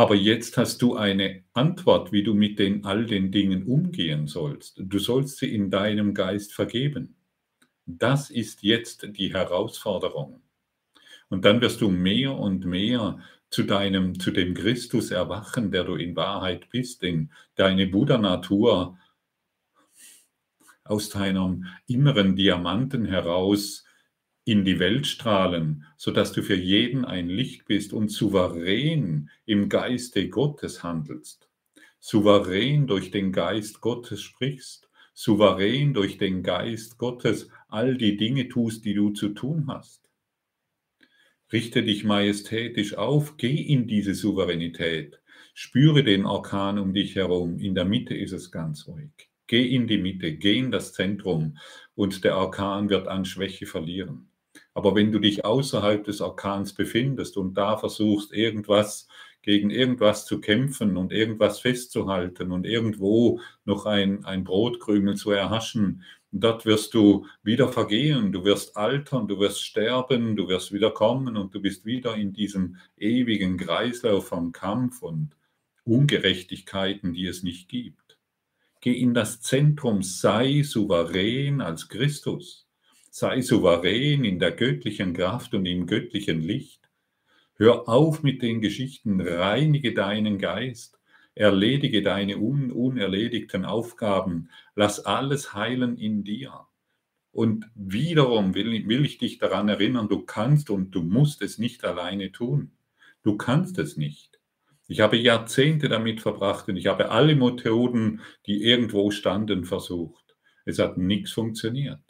Aber jetzt hast du eine Antwort, wie du mit den, all den Dingen umgehen sollst. Du sollst sie in deinem Geist vergeben. Das ist jetzt die Herausforderung. Und dann wirst du mehr und mehr zu deinem, zu dem Christus erwachen, der du in Wahrheit bist, in deine Buddha-Natur aus deinem inneren Diamanten heraus in die Welt strahlen, sodass du für jeden ein Licht bist und souverän im Geiste Gottes handelst, souverän durch den Geist Gottes sprichst, souverän durch den Geist Gottes all die Dinge tust, die du zu tun hast. Richte dich majestätisch auf, geh in diese Souveränität, spüre den Orkan um dich herum, in der Mitte ist es ganz ruhig. Geh in die Mitte, geh in das Zentrum und der Orkan wird an Schwäche verlieren. Aber wenn du dich außerhalb des Orkans befindest und da versuchst, irgendwas gegen irgendwas zu kämpfen und irgendwas festzuhalten und irgendwo noch ein, ein Brotkrümel zu erhaschen, dort wirst du wieder vergehen, du wirst altern, du wirst sterben, du wirst wieder kommen und du bist wieder in diesem ewigen Kreislauf von Kampf und Ungerechtigkeiten, die es nicht gibt. Geh in das Zentrum, sei souverän als Christus, sei souverän in der göttlichen Kraft und im göttlichen Licht. Hör auf mit den Geschichten, reinige deinen Geist Erledige deine un unerledigten Aufgaben. Lass alles heilen in dir. Und wiederum will, will ich dich daran erinnern, du kannst und du musst es nicht alleine tun. Du kannst es nicht. Ich habe Jahrzehnte damit verbracht und ich habe alle Methoden, die irgendwo standen, versucht. Es hat nichts funktioniert.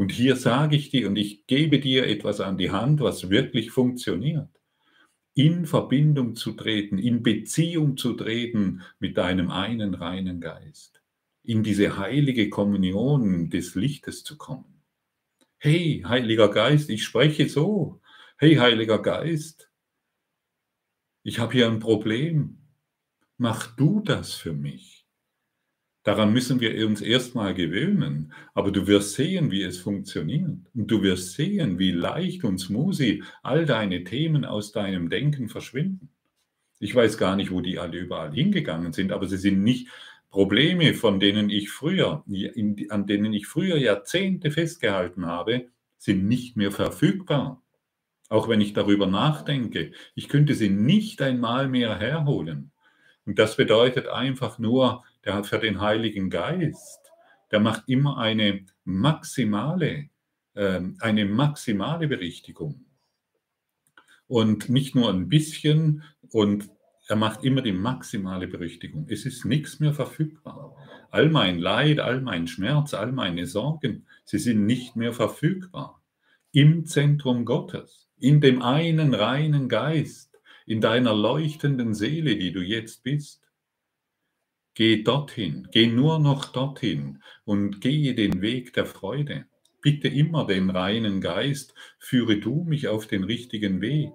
Und hier sage ich dir und ich gebe dir etwas an die Hand, was wirklich funktioniert in Verbindung zu treten, in Beziehung zu treten mit deinem einen reinen Geist, in diese heilige Kommunion des Lichtes zu kommen. Hey, Heiliger Geist, ich spreche so. Hey, Heiliger Geist, ich habe hier ein Problem. Mach du das für mich. Daran müssen wir uns erstmal gewöhnen. Aber du wirst sehen, wie es funktioniert. Und du wirst sehen, wie leicht und smoothie all deine Themen aus deinem Denken verschwinden. Ich weiß gar nicht, wo die alle überall hingegangen sind, aber sie sind nicht Probleme, von denen ich früher, an denen ich früher Jahrzehnte festgehalten habe, sind nicht mehr verfügbar. Auch wenn ich darüber nachdenke, ich könnte sie nicht einmal mehr herholen. Und das bedeutet einfach nur, der hat für den Heiligen Geist, der macht immer eine maximale, äh, eine maximale Berichtigung. Und nicht nur ein bisschen, und er macht immer die maximale Berichtigung. Es ist nichts mehr verfügbar. All mein Leid, all mein Schmerz, all meine Sorgen, sie sind nicht mehr verfügbar. Im Zentrum Gottes, in dem einen reinen Geist, in deiner leuchtenden Seele, die du jetzt bist. Geh dorthin, geh nur noch dorthin und gehe den Weg der Freude. Bitte immer den reinen Geist, führe du mich auf den richtigen Weg.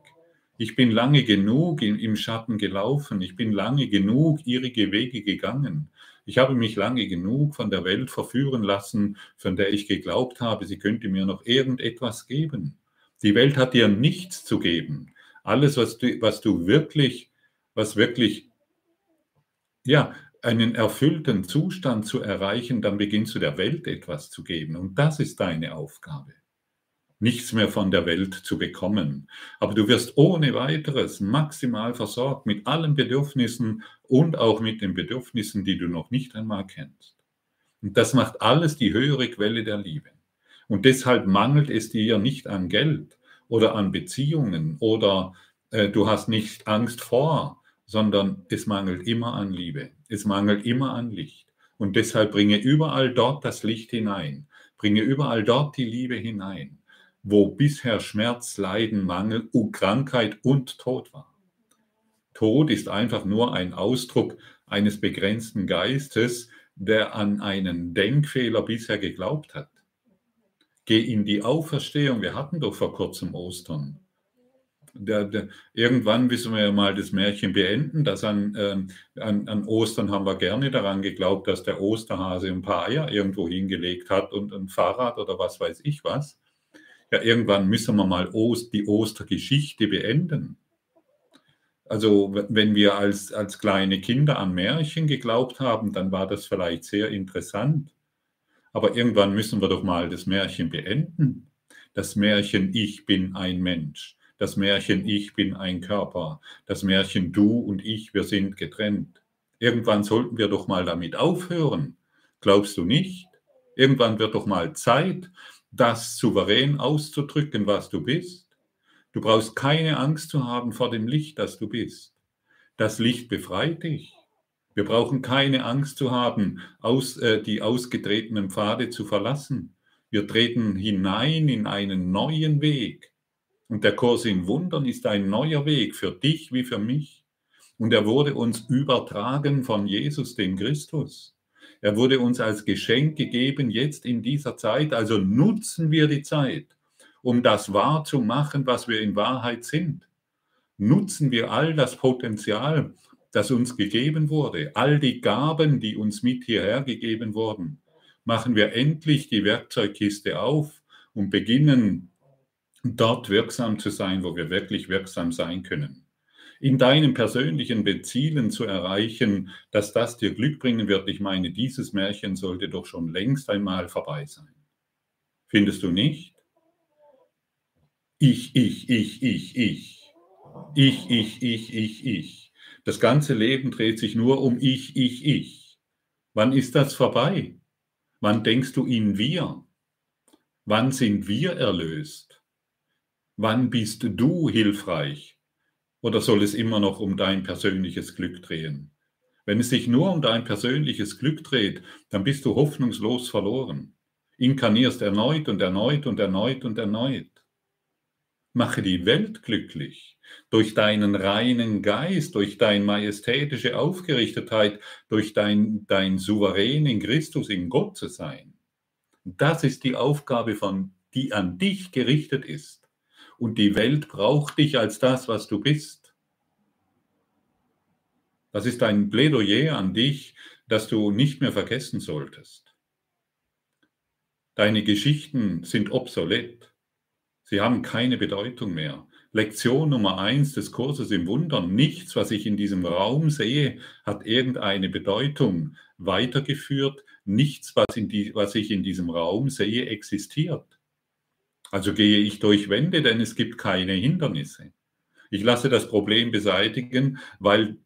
Ich bin lange genug im Schatten gelaufen, ich bin lange genug irrige Wege gegangen. Ich habe mich lange genug von der Welt verführen lassen, von der ich geglaubt habe, sie könnte mir noch irgendetwas geben. Die Welt hat dir nichts zu geben. Alles, was du, was du wirklich, was wirklich, ja, einen erfüllten Zustand zu erreichen, dann beginnst du der Welt etwas zu geben. Und das ist deine Aufgabe. Nichts mehr von der Welt zu bekommen. Aber du wirst ohne weiteres maximal versorgt mit allen Bedürfnissen und auch mit den Bedürfnissen, die du noch nicht einmal kennst. Und das macht alles die höhere Quelle der Liebe. Und deshalb mangelt es dir nicht an Geld oder an Beziehungen oder äh, du hast nicht Angst vor, sondern es mangelt immer an Liebe. Es mangelt immer an Licht. Und deshalb bringe überall dort das Licht hinein. Bringe überall dort die Liebe hinein, wo bisher Schmerz, Leiden, Mangel, Krankheit und Tod war. Tod ist einfach nur ein Ausdruck eines begrenzten Geistes, der an einen Denkfehler bisher geglaubt hat. Geh in die Auferstehung. Wir hatten doch vor kurzem Ostern der, der, irgendwann müssen wir ja mal das Märchen beenden. Dass an, äh, an, an, Ostern haben wir gerne daran geglaubt, dass der Osterhase ein paar Eier irgendwo hingelegt hat und ein Fahrrad oder was weiß ich was. Ja, irgendwann müssen wir mal Ost, die Ostergeschichte beenden. Also wenn wir als, als kleine Kinder an Märchen geglaubt haben, dann war das vielleicht sehr interessant. Aber irgendwann müssen wir doch mal das Märchen beenden. Das Märchen Ich bin ein Mensch das Märchen Ich bin ein Körper, das Märchen Du und ich, wir sind getrennt. Irgendwann sollten wir doch mal damit aufhören. Glaubst du nicht? Irgendwann wird doch mal Zeit, das souverän auszudrücken, was du bist. Du brauchst keine Angst zu haben vor dem Licht, das du bist. Das Licht befreit dich. Wir brauchen keine Angst zu haben, aus, äh, die ausgetretenen Pfade zu verlassen. Wir treten hinein in einen neuen Weg. Und der Kurs in Wundern ist ein neuer Weg für dich wie für mich. Und er wurde uns übertragen von Jesus, dem Christus. Er wurde uns als Geschenk gegeben, jetzt in dieser Zeit. Also nutzen wir die Zeit, um das wahrzumachen, was wir in Wahrheit sind. Nutzen wir all das Potenzial, das uns gegeben wurde, all die Gaben, die uns mit hierher gegeben wurden. Machen wir endlich die Werkzeugkiste auf und beginnen dort wirksam zu sein, wo wir wirklich wirksam sein können. In deinen persönlichen Zielen zu erreichen, dass das dir Glück bringen wird, ich meine, dieses Märchen sollte doch schon längst einmal vorbei sein. Findest du nicht? Ich, ich, ich, ich, ich. Ich, ich, ich, ich, ich. Das ganze Leben dreht sich nur um ich, ich, ich. Wann ist das vorbei? Wann denkst du in wir? Wann sind wir erlöst? Wann bist du hilfreich? Oder soll es immer noch um dein persönliches Glück drehen? Wenn es sich nur um dein persönliches Glück dreht, dann bist du hoffnungslos verloren. Inkarnierst erneut und erneut und erneut und erneut. Mache die Welt glücklich durch deinen reinen Geist, durch deine majestätische Aufgerichtetheit, durch dein, dein Souverän in Christus, in Gott zu sein. Das ist die Aufgabe, von, die an dich gerichtet ist und die Welt braucht dich als das, was du bist. Das ist ein Plädoyer an dich, das du nicht mehr vergessen solltest. Deine Geschichten sind obsolet. Sie haben keine Bedeutung mehr. Lektion Nummer eins des Kurses im Wundern. Nichts, was ich in diesem Raum sehe, hat irgendeine Bedeutung weitergeführt. Nichts, was, die, was ich in diesem Raum sehe, existiert. Also gehe ich durch Wände, denn es gibt keine Hindernisse. Ich lasse das Problem beseitigen, weil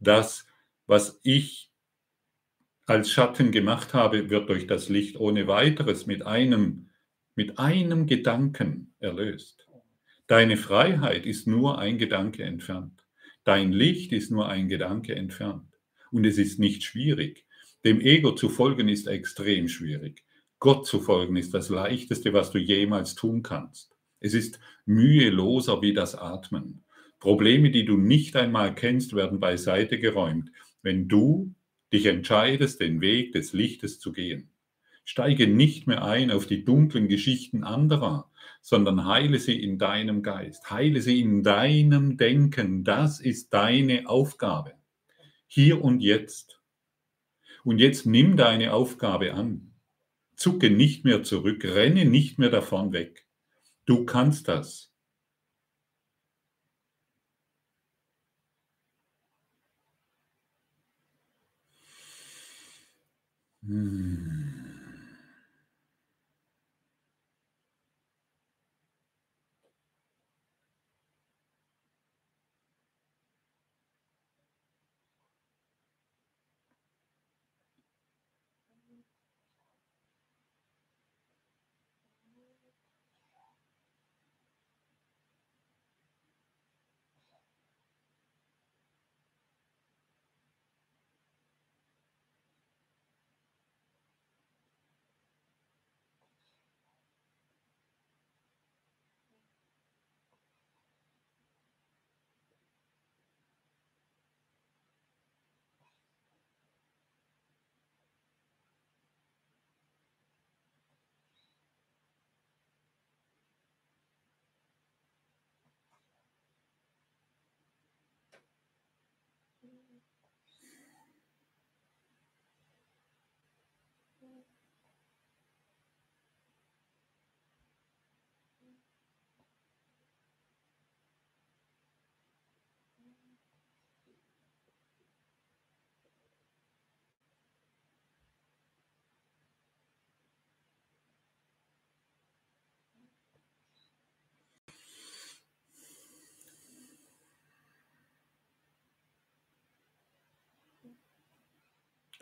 das, was ich als Schatten gemacht habe, wird durch das Licht ohne weiteres mit einem, mit einem Gedanken erlöst. Deine Freiheit ist nur ein Gedanke entfernt. Dein Licht ist nur ein Gedanke entfernt. Und es ist nicht schwierig. Dem Ego zu folgen ist extrem schwierig. Gott zu folgen ist das Leichteste, was du jemals tun kannst. Es ist müheloser wie das Atmen. Probleme, die du nicht einmal kennst, werden beiseite geräumt, wenn du dich entscheidest, den Weg des Lichtes zu gehen. Steige nicht mehr ein auf die dunklen Geschichten anderer, sondern heile sie in deinem Geist, heile sie in deinem Denken. Das ist deine Aufgabe. Hier und jetzt. Und jetzt nimm deine Aufgabe an zucke nicht mehr zurück, renne nicht mehr davon weg. Du kannst das. Hmm.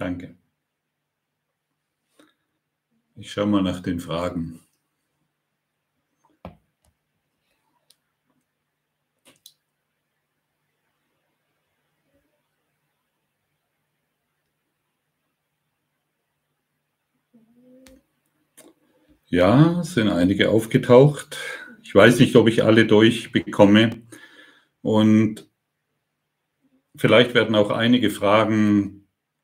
Danke. Ich schaue mal nach den Fragen. Ja, sind einige aufgetaucht. Ich weiß nicht, ob ich alle durchbekomme. Und vielleicht werden auch einige Fragen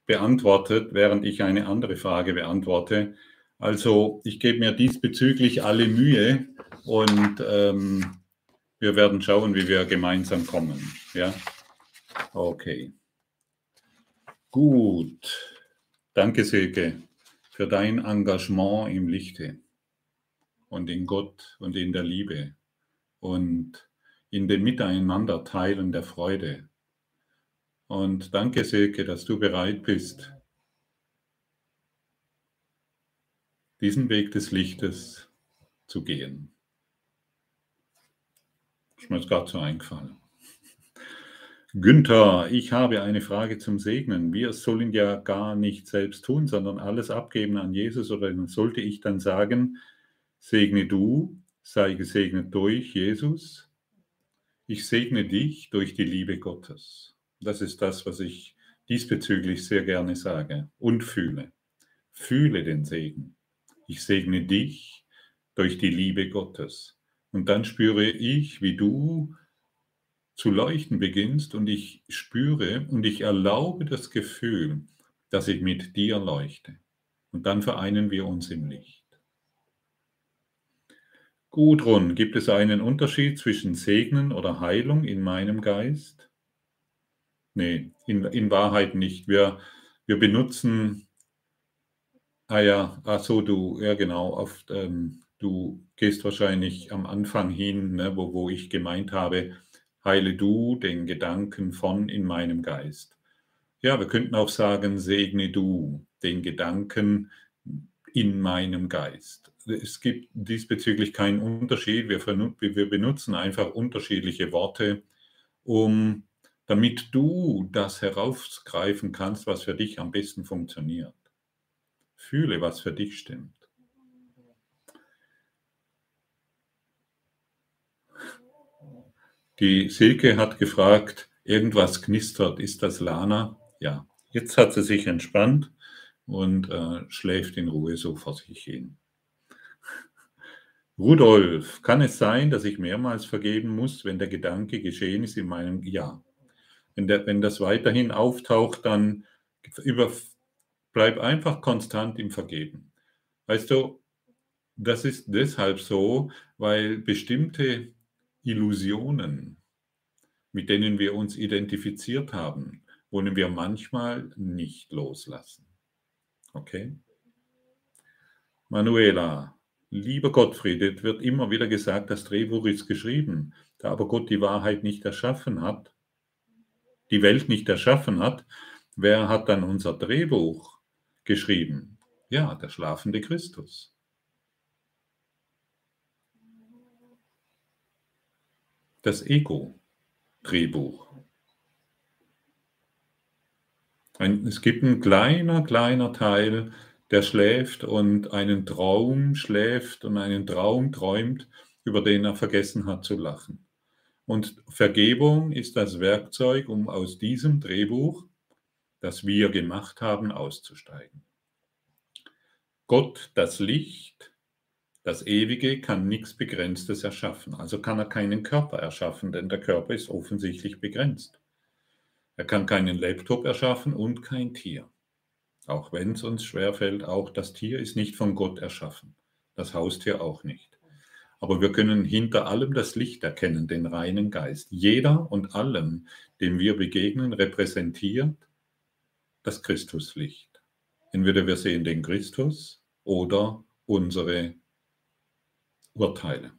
beantwortet, während ich eine andere Frage beantworte. Also ich gebe mir diesbezüglich alle Mühe und ähm, wir werden schauen, wie wir gemeinsam kommen. Ja, okay. Gut. Danke, Silke, für dein Engagement im Lichte und in Gott und in der Liebe und in dem Miteinander teilen der Freude. Und danke, Silke, dass du bereit bist, diesen Weg des Lichtes zu gehen. Ist mir jetzt gerade so eingefallen. Günther, ich habe eine Frage zum Segnen. Wir sollen ja gar nicht selbst tun, sondern alles abgeben an Jesus. Oder sollte ich dann sagen, segne du, sei gesegnet durch Jesus. Ich segne dich durch die Liebe Gottes. Das ist das, was ich diesbezüglich sehr gerne sage und fühle. Fühle den Segen. Ich segne dich durch die Liebe Gottes. Und dann spüre ich, wie du zu leuchten beginnst und ich spüre und ich erlaube das Gefühl, dass ich mit dir leuchte. Und dann vereinen wir uns im Licht. Gudrun, gibt es einen Unterschied zwischen Segnen oder Heilung in meinem Geist? Nee, in, in Wahrheit nicht. Wir, wir benutzen, ah ja, ach so, du, ja genau, auf, ähm, du gehst wahrscheinlich am Anfang hin, ne, wo, wo ich gemeint habe, heile du den Gedanken von in meinem Geist. Ja, wir könnten auch sagen, segne du den Gedanken in meinem Geist. Es gibt diesbezüglich keinen Unterschied. Wir, wir benutzen einfach unterschiedliche Worte, um damit du das herausgreifen kannst, was für dich am besten funktioniert. Fühle, was für dich stimmt. Die Silke hat gefragt, irgendwas knistert, ist das Lana? Ja, jetzt hat sie sich entspannt und äh, schläft in Ruhe so vor sich hin. Rudolf, kann es sein, dass ich mehrmals vergeben muss, wenn der Gedanke geschehen ist in meinem Ja? Wenn, der, wenn das weiterhin auftaucht, dann über, bleib einfach konstant im Vergeben. Weißt du, das ist deshalb so, weil bestimmte Illusionen, mit denen wir uns identifiziert haben, wollen wir manchmal nicht loslassen. Okay? Manuela, lieber Gottfried, es wird immer wieder gesagt, das Drehbuch ist geschrieben. Da aber Gott die Wahrheit nicht erschaffen hat, die Welt nicht erschaffen hat, wer hat dann unser Drehbuch geschrieben? Ja, der schlafende Christus. Das Ego-Drehbuch. es gibt ein kleiner, kleiner Teil, der schläft und einen Traum schläft und einen Traum träumt, über den er vergessen hat zu lachen. Und Vergebung ist das Werkzeug, um aus diesem Drehbuch, das wir gemacht haben, auszusteigen. Gott, das Licht, das Ewige, kann nichts Begrenztes erschaffen. Also kann er keinen Körper erschaffen, denn der Körper ist offensichtlich begrenzt. Er kann keinen Laptop erschaffen und kein Tier. Auch wenn es uns schwerfällt, auch das Tier ist nicht von Gott erschaffen. Das Haustier auch nicht. Aber wir können hinter allem das Licht erkennen, den reinen Geist. Jeder und allem, dem wir begegnen, repräsentiert das Christuslicht. Entweder wir sehen den Christus oder unsere Urteile.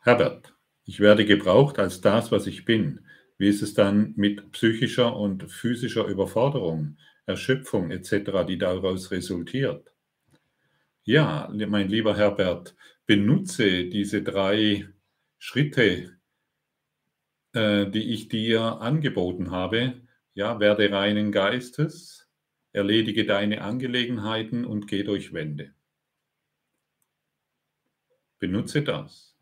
Herbert, ich werde gebraucht als das, was ich bin. Wie ist es dann mit psychischer und physischer Überforderung, Erschöpfung etc., die daraus resultiert? Ja, mein lieber Herbert, benutze diese drei Schritte, äh, die ich dir angeboten habe. Ja, werde reinen Geistes, erledige deine Angelegenheiten und geh durch Wände. Benutze das.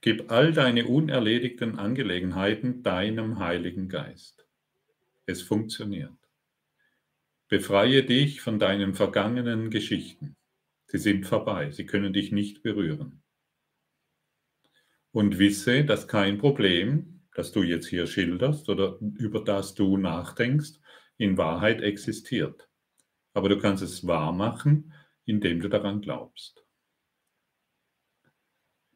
Gib all deine unerledigten Angelegenheiten deinem Heiligen Geist. Es funktioniert. Befreie dich von deinen vergangenen Geschichten. Sie sind vorbei, sie können dich nicht berühren. Und wisse, dass kein Problem, das du jetzt hier schilderst oder über das du nachdenkst, in Wahrheit existiert. Aber du kannst es wahr machen, indem du daran glaubst.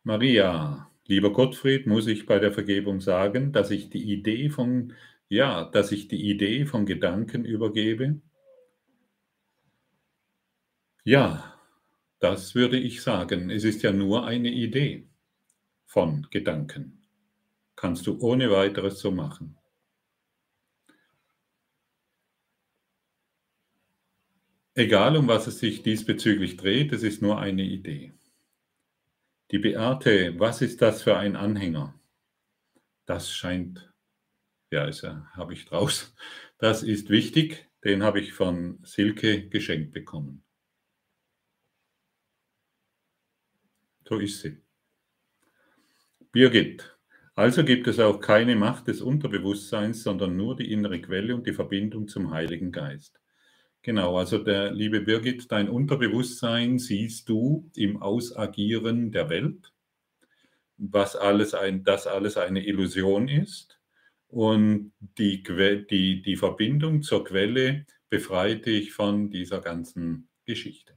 Maria, lieber Gottfried, muss ich bei der Vergebung sagen, dass ich die Idee von, ja, dass ich die Idee von Gedanken übergebe, ja, das würde ich sagen. Es ist ja nur eine Idee von Gedanken. Kannst du ohne weiteres so machen. Egal um was es sich diesbezüglich dreht, es ist nur eine Idee. Die Beate, was ist das für ein Anhänger? Das scheint, ja, ist ja, habe ich draus. Das ist wichtig, den habe ich von Silke geschenkt bekommen. So ist sie. Birgit. Also gibt es auch keine Macht des Unterbewusstseins, sondern nur die innere Quelle und die Verbindung zum Heiligen Geist. Genau, also der liebe Birgit, dein Unterbewusstsein siehst du im Ausagieren der Welt, was alles ein, das alles eine Illusion ist. Und die, die, die Verbindung zur Quelle befreit dich von dieser ganzen Geschichte.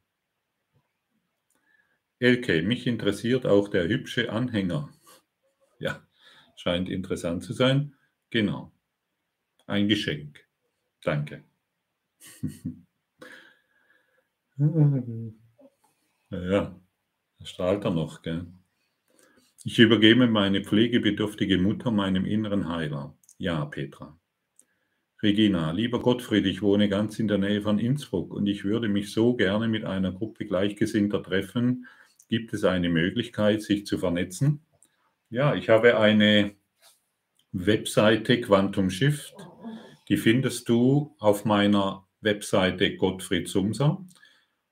Elke, mich interessiert auch der hübsche Anhänger. Ja, scheint interessant zu sein. Genau. Ein Geschenk. Danke. <laughs> ja, da strahlt er noch, gell? Ich übergebe meine pflegebedürftige Mutter meinem inneren Heiler. Ja, Petra. Regina, lieber Gottfried, ich wohne ganz in der Nähe von Innsbruck und ich würde mich so gerne mit einer Gruppe Gleichgesinnter treffen, gibt es eine Möglichkeit, sich zu vernetzen. Ja, ich habe eine Webseite Quantum Shift. Die findest du auf meiner Webseite Gottfried Sumser.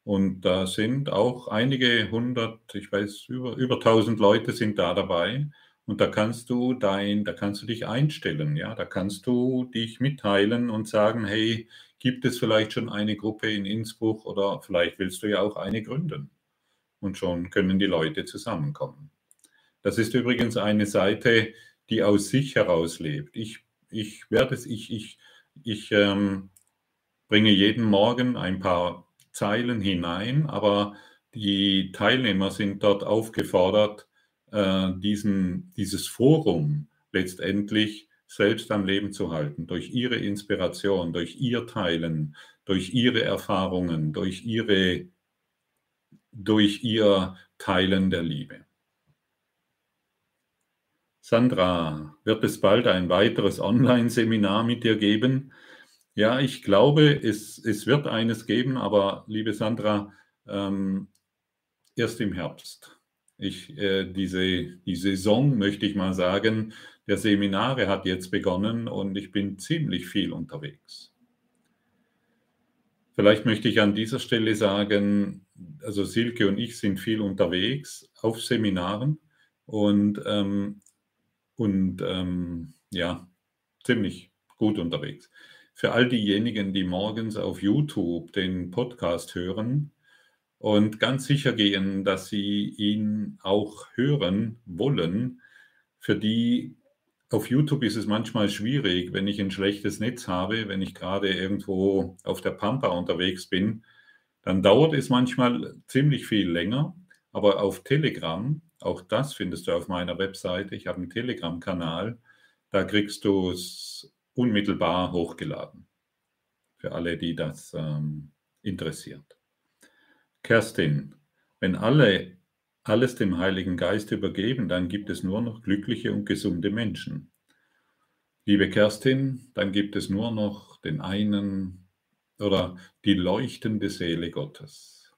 Und da sind auch einige hundert, ich weiß, über, über tausend Leute sind da dabei. Und da kannst du dein, da kannst du dich einstellen, ja, da kannst du dich mitteilen und sagen, hey, gibt es vielleicht schon eine Gruppe in Innsbruck oder vielleicht willst du ja auch eine gründen und schon können die Leute zusammenkommen. Das ist übrigens eine Seite, die aus sich heraus lebt. Ich, ich werde es, ich, ich, ich ähm, bringe jeden Morgen ein paar Zeilen hinein, aber die Teilnehmer sind dort aufgefordert, äh, diesen, dieses Forum letztendlich selbst am Leben zu halten, durch ihre Inspiration, durch ihr Teilen, durch ihre Erfahrungen, durch ihre durch ihr Teilen der Liebe. Sandra, wird es bald ein weiteres Online-Seminar mit dir geben? Ja, ich glaube, es, es wird eines geben, aber liebe Sandra, ähm, erst im Herbst. Ich, äh, diese, die Saison, möchte ich mal sagen, der Seminare hat jetzt begonnen und ich bin ziemlich viel unterwegs. Vielleicht möchte ich an dieser Stelle sagen, also Silke und ich sind viel unterwegs auf Seminaren und, ähm, und ähm, ja, ziemlich gut unterwegs. Für all diejenigen, die morgens auf YouTube den Podcast hören und ganz sicher gehen, dass sie ihn auch hören wollen, für die auf YouTube ist es manchmal schwierig, wenn ich ein schlechtes Netz habe, wenn ich gerade irgendwo auf der Pampa unterwegs bin, dann dauert es manchmal ziemlich viel länger. Aber auf Telegram, auch das findest du auf meiner Webseite, ich habe einen Telegram-Kanal, da kriegst du es unmittelbar hochgeladen. Für alle, die das ähm, interessiert. Kerstin, wenn alle alles dem Heiligen Geist übergeben, dann gibt es nur noch glückliche und gesunde Menschen. Liebe Kerstin, dann gibt es nur noch den einen oder die leuchtende Seele Gottes.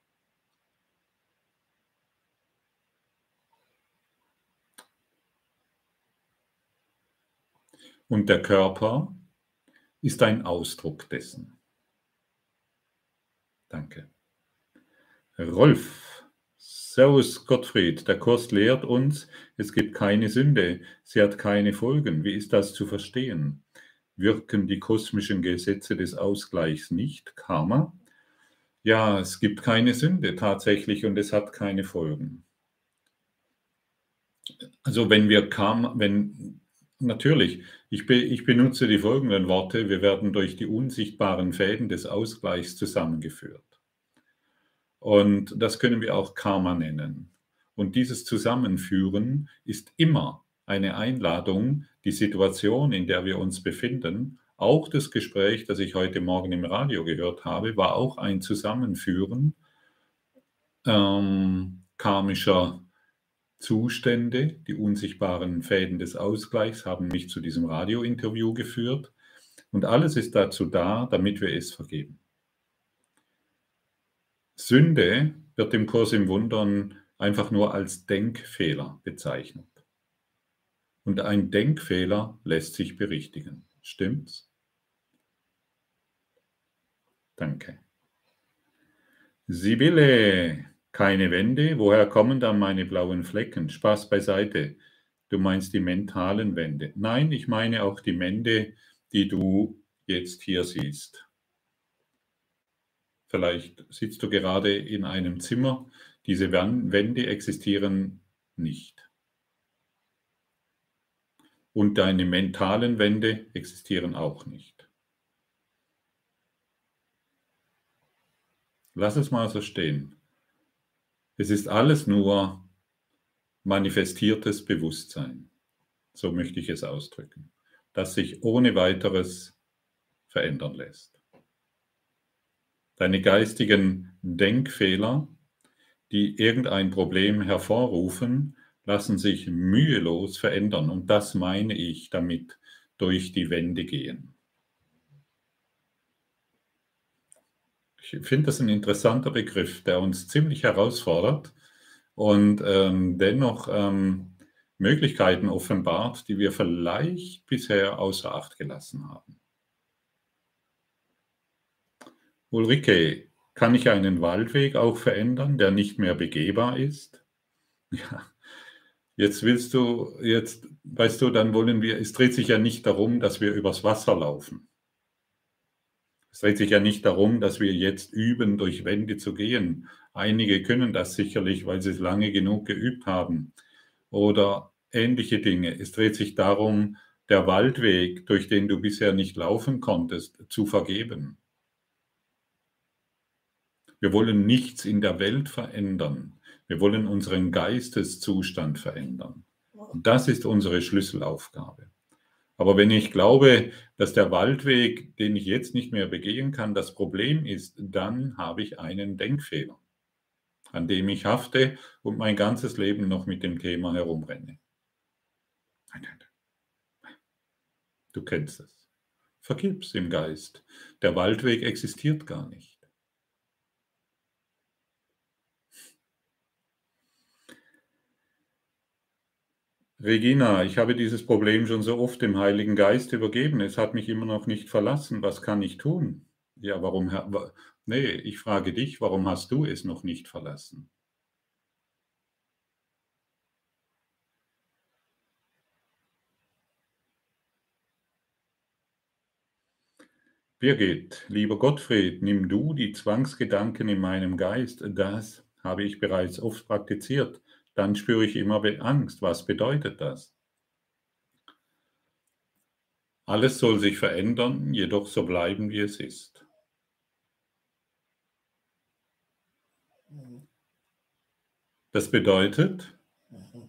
Und der Körper ist ein Ausdruck dessen. Danke. Rolf Servus Gottfried, der Kurs lehrt uns, es gibt keine Sünde, sie hat keine Folgen. Wie ist das zu verstehen? Wirken die kosmischen Gesetze des Ausgleichs nicht, Karma? Ja, es gibt keine Sünde tatsächlich und es hat keine Folgen. Also wenn wir Karma, wenn natürlich, ich, be, ich benutze die folgenden Worte, wir werden durch die unsichtbaren Fäden des Ausgleichs zusammengeführt. Und das können wir auch Karma nennen. Und dieses Zusammenführen ist immer eine Einladung, die Situation, in der wir uns befinden, auch das Gespräch, das ich heute Morgen im Radio gehört habe, war auch ein Zusammenführen ähm, karmischer Zustände. Die unsichtbaren Fäden des Ausgleichs haben mich zu diesem Radiointerview geführt. Und alles ist dazu da, damit wir es vergeben. Sünde wird im Kurs im Wundern einfach nur als Denkfehler bezeichnet. Und ein Denkfehler lässt sich berichtigen. Stimmt's? Danke. Sibylle, keine Wände. Woher kommen dann meine blauen Flecken? Spaß beiseite. Du meinst die mentalen Wände. Nein, ich meine auch die Wände, die du jetzt hier siehst. Vielleicht sitzt du gerade in einem Zimmer. Diese Wände existieren nicht. Und deine mentalen Wände existieren auch nicht. Lass es mal so stehen. Es ist alles nur manifestiertes Bewusstsein. So möchte ich es ausdrücken. Das sich ohne weiteres verändern lässt. Deine geistigen Denkfehler, die irgendein Problem hervorrufen, lassen sich mühelos verändern. Und das meine ich damit durch die Wände gehen. Ich finde das ein interessanter Begriff, der uns ziemlich herausfordert und ähm, dennoch ähm, Möglichkeiten offenbart, die wir vielleicht bisher außer Acht gelassen haben. Ulrike, kann ich einen Waldweg auch verändern, der nicht mehr begehbar ist? Ja, jetzt willst du, jetzt, weißt du, dann wollen wir, es dreht sich ja nicht darum, dass wir übers Wasser laufen. Es dreht sich ja nicht darum, dass wir jetzt üben, durch Wände zu gehen. Einige können das sicherlich, weil sie es lange genug geübt haben. Oder ähnliche Dinge. Es dreht sich darum, der Waldweg, durch den du bisher nicht laufen konntest, zu vergeben. Wir wollen nichts in der Welt verändern. Wir wollen unseren Geisteszustand verändern. Und das ist unsere Schlüsselaufgabe. Aber wenn ich glaube, dass der Waldweg, den ich jetzt nicht mehr begehen kann, das Problem ist, dann habe ich einen Denkfehler, an dem ich hafte und mein ganzes Leben noch mit dem Thema herumrenne. Du kennst es. Vergib's im Geist. Der Waldweg existiert gar nicht. Regina, ich habe dieses Problem schon so oft dem Heiligen Geist übergeben. Es hat mich immer noch nicht verlassen. Was kann ich tun? Ja, warum? Nee, ich frage dich, warum hast du es noch nicht verlassen? Birgit, lieber Gottfried, nimm du die Zwangsgedanken in meinem Geist. Das habe ich bereits oft praktiziert dann spüre ich immer Angst. Was bedeutet das? Alles soll sich verändern, jedoch so bleiben, wie es ist. Das bedeutet,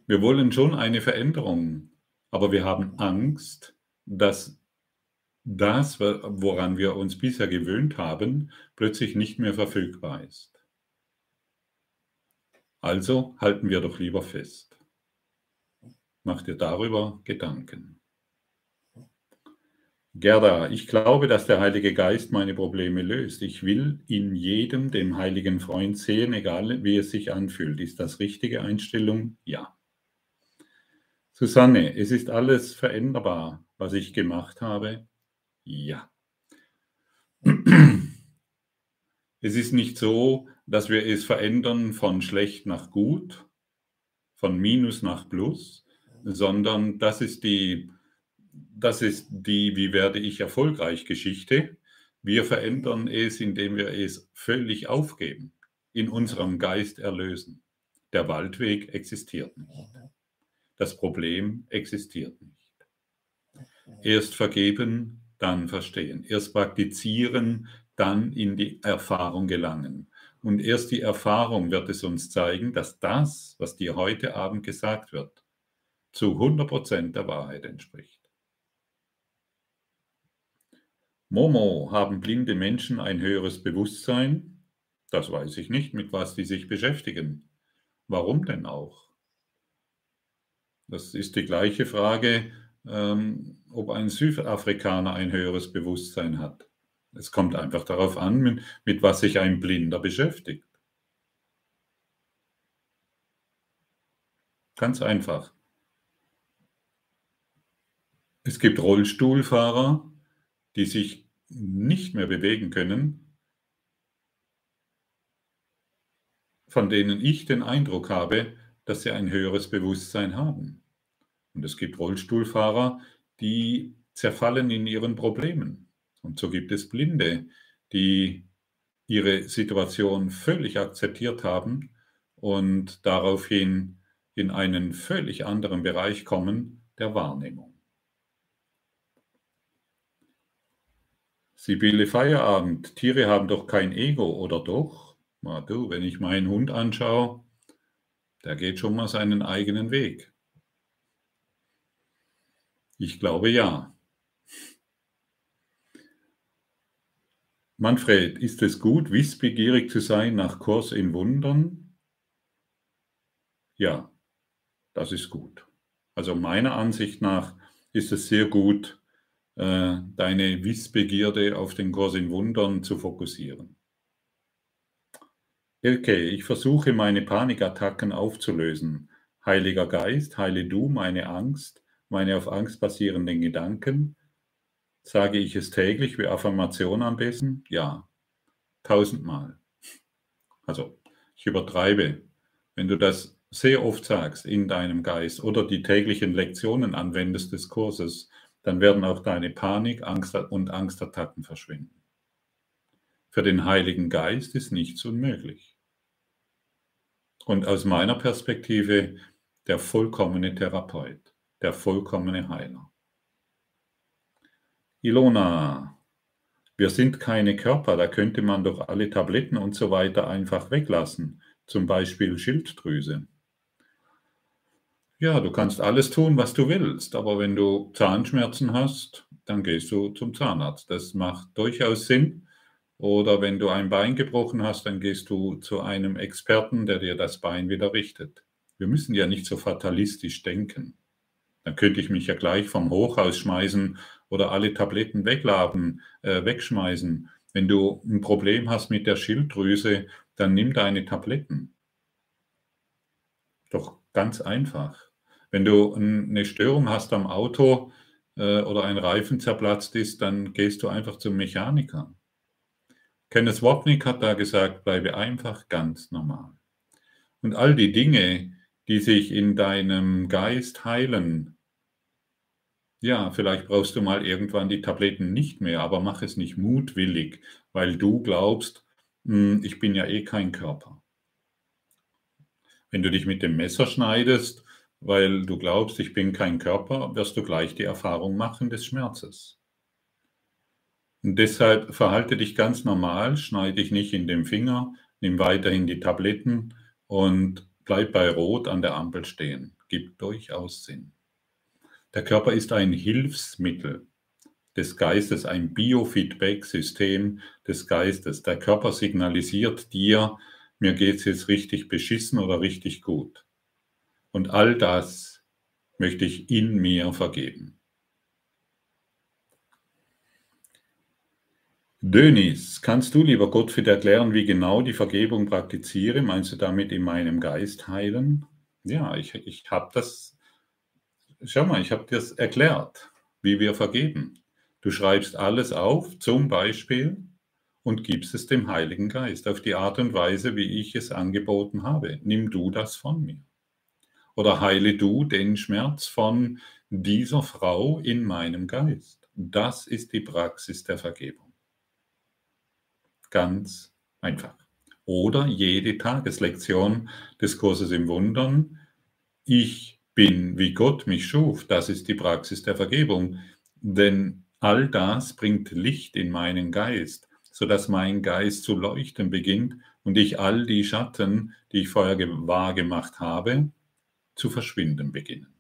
wir wollen schon eine Veränderung, aber wir haben Angst, dass das, woran wir uns bisher gewöhnt haben, plötzlich nicht mehr verfügbar ist. Also halten wir doch lieber fest. Mach dir darüber Gedanken. Gerda, ich glaube, dass der Heilige Geist meine Probleme löst. Ich will in jedem den heiligen Freund sehen, egal wie es sich anfühlt. Ist das richtige Einstellung? Ja. Susanne, es ist alles veränderbar, was ich gemacht habe? Ja. <clears throat> Es ist nicht so, dass wir es verändern von schlecht nach gut, von Minus nach Plus, sondern das ist die, das ist die, wie werde ich erfolgreich Geschichte. Wir verändern es, indem wir es völlig aufgeben, in unserem Geist erlösen. Der Waldweg existiert nicht. Das Problem existiert nicht. Erst vergeben, dann verstehen. Erst praktizieren, dann in die Erfahrung gelangen. Und erst die Erfahrung wird es uns zeigen, dass das, was dir heute Abend gesagt wird, zu 100% der Wahrheit entspricht. Momo, haben blinde Menschen ein höheres Bewusstsein? Das weiß ich nicht, mit was sie sich beschäftigen. Warum denn auch? Das ist die gleiche Frage, ähm, ob ein Südafrikaner ein höheres Bewusstsein hat. Es kommt einfach darauf an, mit, mit was sich ein Blinder beschäftigt. Ganz einfach. Es gibt Rollstuhlfahrer, die sich nicht mehr bewegen können, von denen ich den Eindruck habe, dass sie ein höheres Bewusstsein haben. Und es gibt Rollstuhlfahrer, die zerfallen in ihren Problemen. Und so gibt es Blinde, die ihre Situation völlig akzeptiert haben und daraufhin in einen völlig anderen Bereich kommen der Wahrnehmung. Sibylle Feierabend, Tiere haben doch kein Ego, oder doch? Na du, wenn ich meinen Hund anschaue, der geht schon mal seinen eigenen Weg. Ich glaube ja. Manfred, ist es gut, wissbegierig zu sein nach Kurs in Wundern? Ja, das ist gut. Also meiner Ansicht nach ist es sehr gut, äh, deine Wissbegierde auf den Kurs in Wundern zu fokussieren. Okay, ich versuche meine Panikattacken aufzulösen. Heiliger Geist, heile du meine Angst, meine auf Angst basierenden Gedanken, Sage ich es täglich wie Affirmation am besten? Ja, tausendmal. Also, ich übertreibe. Wenn du das sehr oft sagst in deinem Geist oder die täglichen Lektionen anwendest des Kurses, dann werden auch deine Panik, Angst und Angstattacken verschwinden. Für den Heiligen Geist ist nichts unmöglich. Und aus meiner Perspektive der vollkommene Therapeut, der vollkommene Heiler. Ilona, wir sind keine Körper, da könnte man doch alle Tabletten und so weiter einfach weglassen, zum Beispiel Schilddrüse. Ja, du kannst alles tun, was du willst, aber wenn du Zahnschmerzen hast, dann gehst du zum Zahnarzt. Das macht durchaus Sinn. Oder wenn du ein Bein gebrochen hast, dann gehst du zu einem Experten, der dir das Bein wieder richtet. Wir müssen ja nicht so fatalistisch denken. Dann könnte ich mich ja gleich vom Hochhaus schmeißen oder alle Tabletten wegladen, äh, wegschmeißen. Wenn du ein Problem hast mit der Schilddrüse, dann nimm deine Tabletten. Doch ganz einfach. Wenn du eine Störung hast am Auto äh, oder ein Reifen zerplatzt ist, dann gehst du einfach zum Mechaniker. Kenneth Wapnick hat da gesagt, bleibe einfach ganz normal. Und all die Dinge, die sich in deinem Geist heilen, ja, vielleicht brauchst du mal irgendwann die Tabletten nicht mehr, aber mach es nicht mutwillig, weil du glaubst, hm, ich bin ja eh kein Körper. Wenn du dich mit dem Messer schneidest, weil du glaubst, ich bin kein Körper, wirst du gleich die Erfahrung machen des Schmerzes. Und deshalb verhalte dich ganz normal, schneide dich nicht in den Finger, nimm weiterhin die Tabletten und bleib bei Rot an der Ampel stehen. Gibt durchaus Sinn. Der Körper ist ein Hilfsmittel des Geistes, ein Biofeedback-System des Geistes. Der Körper signalisiert dir, mir geht es jetzt richtig beschissen oder richtig gut. Und all das möchte ich in mir vergeben. Dönis, kannst du, lieber Gottfried, erklären, wie genau die Vergebung praktiziere? Meinst du damit in meinem Geist heilen? Ja, ich, ich habe das schau mal, ich habe dir das erklärt, wie wir vergeben. Du schreibst alles auf, zum Beispiel, und gibst es dem Heiligen Geist auf die Art und Weise, wie ich es angeboten habe. Nimm du das von mir. Oder heile du den Schmerz von dieser Frau in meinem Geist. Das ist die Praxis der Vergebung. Ganz einfach. Oder jede Tageslektion des Kurses im Wundern. Ich bin, wie Gott mich schuf. Das ist die Praxis der Vergebung. Denn all das bringt Licht in meinen Geist, sodass mein Geist zu leuchten beginnt und ich all die Schatten, die ich vorher wahrgemacht habe, zu verschwinden beginnen.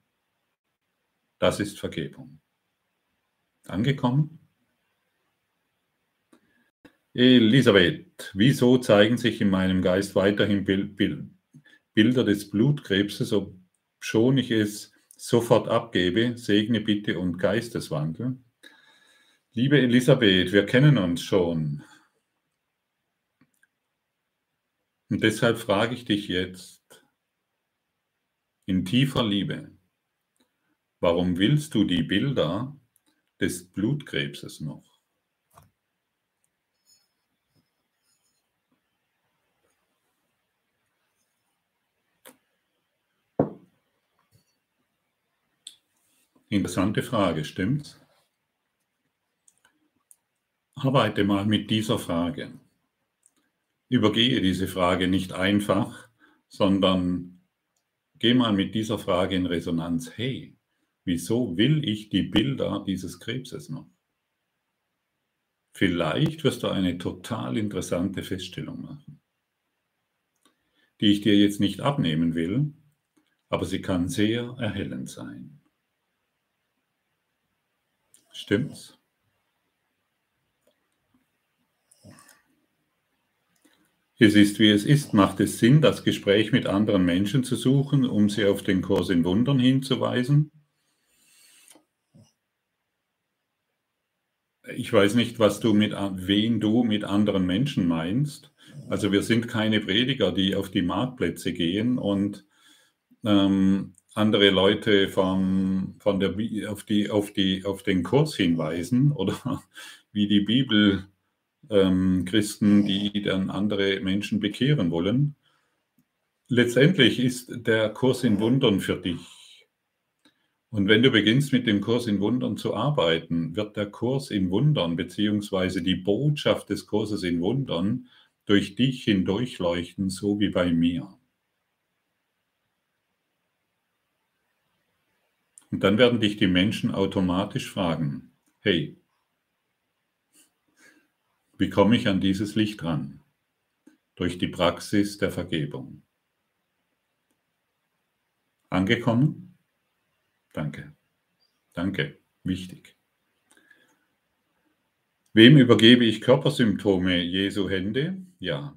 Das ist Vergebung. Angekommen? Elisabeth, wieso zeigen sich in meinem Geist weiterhin Bilder des Blutkrebses, schon ich es sofort abgebe, segne bitte und Geisteswandel. Liebe Elisabeth, wir kennen uns schon. Und deshalb frage ich dich jetzt in tiefer Liebe, warum willst du die Bilder des Blutkrebses noch? Interessante Frage, stimmt's? Arbeite mal mit dieser Frage. Übergehe diese Frage nicht einfach, sondern geh mal mit dieser Frage in Resonanz. Hey, wieso will ich die Bilder dieses Krebses noch? Vielleicht wirst du eine total interessante Feststellung machen, die ich dir jetzt nicht abnehmen will, aber sie kann sehr erhellend sein. Stimmt's? Es ist, wie es ist. Macht es Sinn, das Gespräch mit anderen Menschen zu suchen, um sie auf den Kurs in Wundern hinzuweisen? Ich weiß nicht, was du mit, wen du mit anderen Menschen meinst. Also wir sind keine Prediger, die auf die Marktplätze gehen und ähm, andere Leute vom, von der, auf, die, auf, die, auf den Kurs hinweisen oder <laughs> wie die Bibel ähm, Christen, die dann andere Menschen bekehren wollen. Letztendlich ist der Kurs in Wundern für dich. Und wenn du beginnst mit dem Kurs in Wundern zu arbeiten, wird der Kurs in Wundern beziehungsweise die Botschaft des Kurses in Wundern durch dich hindurchleuchten, so wie bei mir. Und dann werden dich die Menschen automatisch fragen, hey, wie komme ich an dieses Licht ran? Durch die Praxis der Vergebung. Angekommen? Danke. Danke. Wichtig. Wem übergebe ich Körpersymptome Jesu Hände? Ja.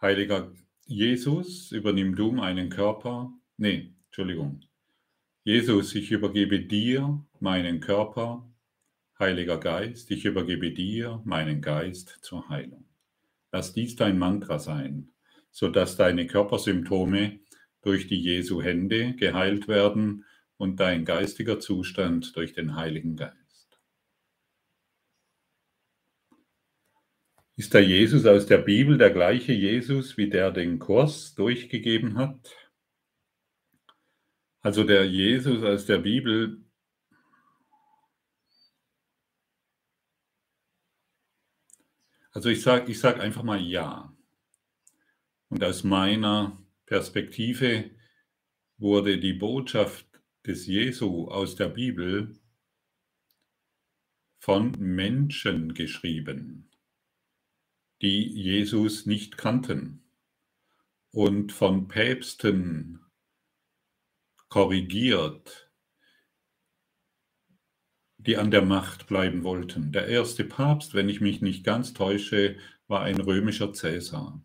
Heiliger Jesus, übernimm du meinen Körper. Nee, Entschuldigung. Jesus, ich übergebe dir meinen Körper, Heiliger Geist, ich übergebe dir meinen Geist zur Heilung. Lass dies dein Mantra sein, sodass deine Körpersymptome durch die Jesu Hände geheilt werden und dein geistiger Zustand durch den Heiligen Geist. Ist der Jesus aus der Bibel der gleiche Jesus, wie der den Kurs durchgegeben hat? Also der Jesus aus der Bibel, also ich sage ich sag einfach mal ja. Und aus meiner Perspektive wurde die Botschaft des Jesu aus der Bibel von Menschen geschrieben, die Jesus nicht kannten und von Päpsten korrigiert, die an der Macht bleiben wollten. Der erste Papst, wenn ich mich nicht ganz täusche, war ein römischer Cäsar.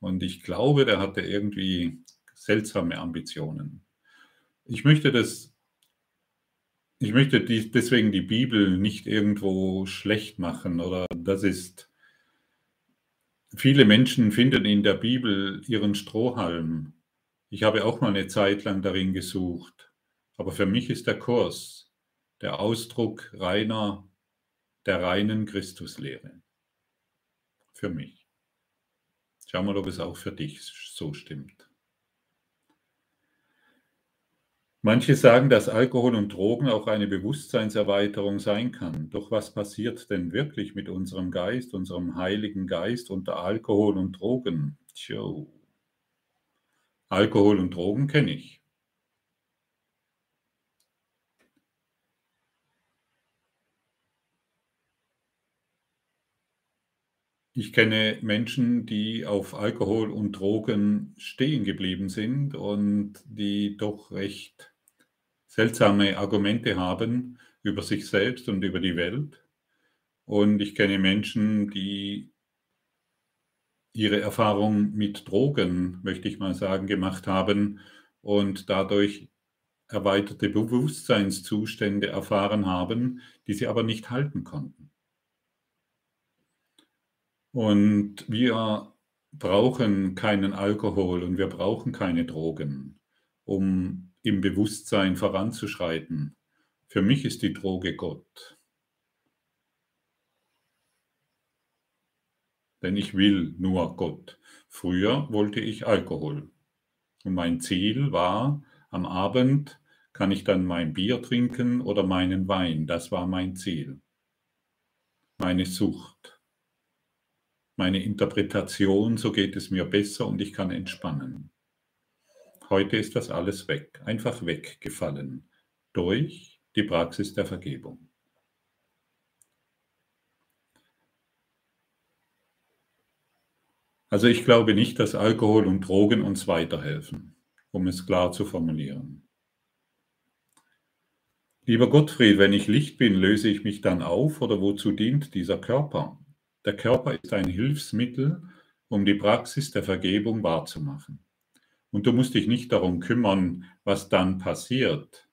Und ich glaube, der hatte irgendwie seltsame Ambitionen. Ich möchte das, ich möchte die, deswegen die Bibel nicht irgendwo schlecht machen oder das ist, viele Menschen finden in der Bibel ihren Strohhalm. Ich habe auch mal eine Zeit lang darin gesucht, aber für mich ist der Kurs der Ausdruck reiner, der reinen Christuslehre. Für mich. Schau mal, ob es auch für dich so stimmt. Manche sagen, dass Alkohol und Drogen auch eine Bewusstseinserweiterung sein kann. Doch was passiert denn wirklich mit unserem Geist, unserem heiligen Geist unter Alkohol und Drogen? Tjo. Alkohol und Drogen kenne ich. Ich kenne Menschen, die auf Alkohol und Drogen stehen geblieben sind und die doch recht seltsame Argumente haben über sich selbst und über die Welt. Und ich kenne Menschen, die ihre Erfahrung mit Drogen, möchte ich mal sagen, gemacht haben und dadurch erweiterte Bewusstseinszustände erfahren haben, die sie aber nicht halten konnten. Und wir brauchen keinen Alkohol und wir brauchen keine Drogen, um im Bewusstsein voranzuschreiten. Für mich ist die Droge Gott. Denn ich will nur Gott. Früher wollte ich Alkohol. Und mein Ziel war, am Abend kann ich dann mein Bier trinken oder meinen Wein. Das war mein Ziel. Meine Sucht. Meine Interpretation, so geht es mir besser und ich kann entspannen. Heute ist das alles weg, einfach weggefallen durch die Praxis der Vergebung. Also ich glaube nicht, dass Alkohol und Drogen uns weiterhelfen, um es klar zu formulieren. Lieber Gottfried, wenn ich Licht bin, löse ich mich dann auf oder wozu dient dieser Körper? Der Körper ist ein Hilfsmittel, um die Praxis der Vergebung wahrzumachen. Und du musst dich nicht darum kümmern, was dann passiert.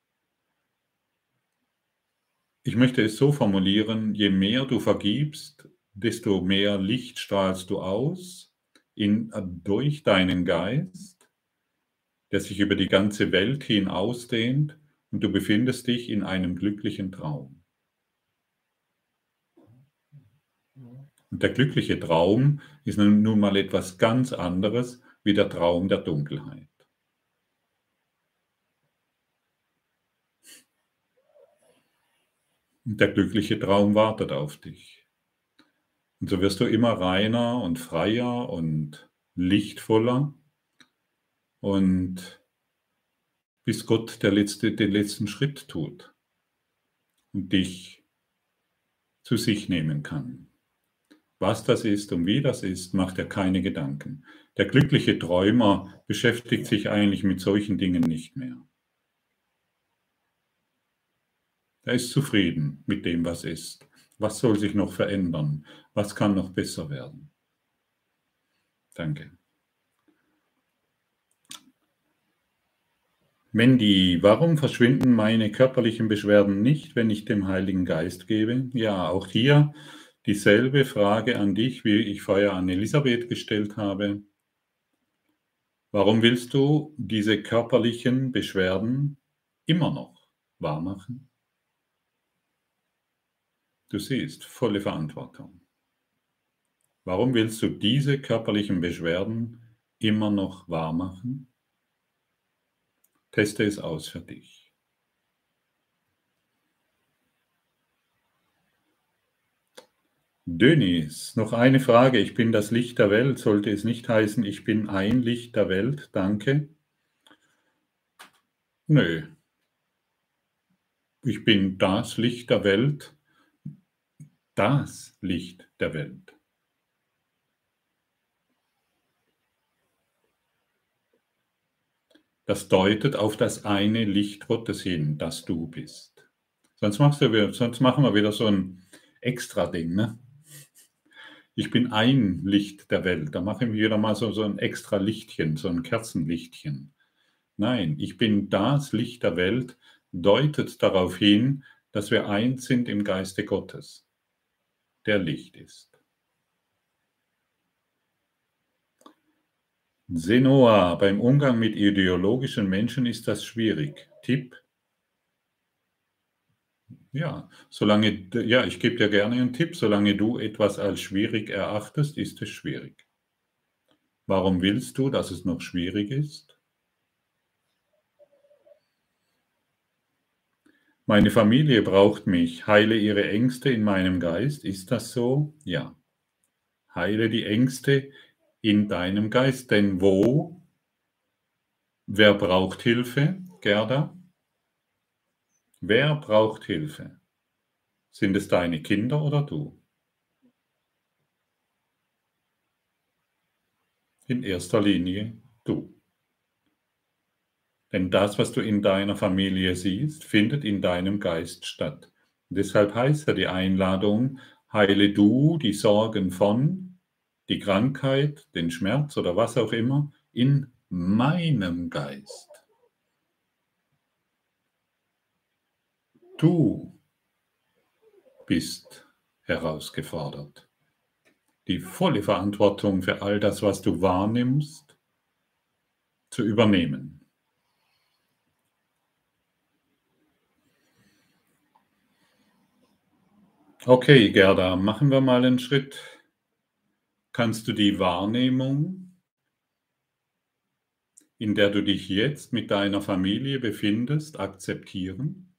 Ich möchte es so formulieren, je mehr du vergibst, desto mehr Licht strahlst du aus in, durch deinen Geist, der sich über die ganze Welt hin ausdehnt und du befindest dich in einem glücklichen Traum. Und der glückliche Traum ist nun mal etwas ganz anderes wie der Traum der Dunkelheit. Und der glückliche Traum wartet auf dich. Und so wirst du immer reiner und freier und lichtvoller und bis Gott der letzte, den letzten Schritt tut und dich zu sich nehmen kann. Was das ist und wie das ist, macht er keine Gedanken. Der glückliche Träumer beschäftigt sich eigentlich mit solchen Dingen nicht mehr. Er ist zufrieden mit dem, was ist. Was soll sich noch verändern? Was kann noch besser werden? Danke. Mandy, warum verschwinden meine körperlichen Beschwerden nicht, wenn ich dem Heiligen Geist gebe? Ja, auch hier dieselbe Frage an dich, wie ich vorher an Elisabeth gestellt habe. Warum willst du diese körperlichen Beschwerden immer noch wahrmachen? Du siehst, volle Verantwortung. Warum willst du diese körperlichen Beschwerden immer noch wahrmachen? Teste es aus für dich. Dönis, noch eine Frage. Ich bin das Licht der Welt. Sollte es nicht heißen, ich bin ein Licht der Welt? Danke. Nö. Ich bin das Licht der Welt. Das Licht der Welt. Das deutet auf das eine Licht Gottes hin, das du bist. Sonst, machst du, sonst machen wir wieder so ein Extra-Ding. Ne? Ich bin ein Licht der Welt. Da mache ich wieder mal so, so ein extra Lichtchen, so ein Kerzenlichtchen. Nein, ich bin das Licht der Welt, deutet darauf hin, dass wir eins sind im Geiste Gottes, der Licht ist. Senoa, beim Umgang mit ideologischen Menschen ist das schwierig. Tipp? Ja, solange, ja, ich gebe dir gerne einen Tipp. Solange du etwas als schwierig erachtest, ist es schwierig. Warum willst du, dass es noch schwierig ist? Meine Familie braucht mich. Heile ihre Ängste in meinem Geist. Ist das so? Ja. Heile die Ängste in deinem Geist. Denn wo? Wer braucht Hilfe, Gerda? Wer braucht Hilfe? Sind es deine Kinder oder du? In erster Linie du. Denn das, was du in deiner Familie siehst, findet in deinem Geist statt. Und deshalb heißt ja die Einladung, heile du die Sorgen von die Krankheit, den Schmerz oder was auch immer in meinem Geist. Du bist herausgefordert, die volle Verantwortung für all das, was du wahrnimmst, zu übernehmen. Okay, Gerda, machen wir mal einen Schritt kannst du die Wahrnehmung, in der du dich jetzt mit deiner Familie befindest, akzeptieren?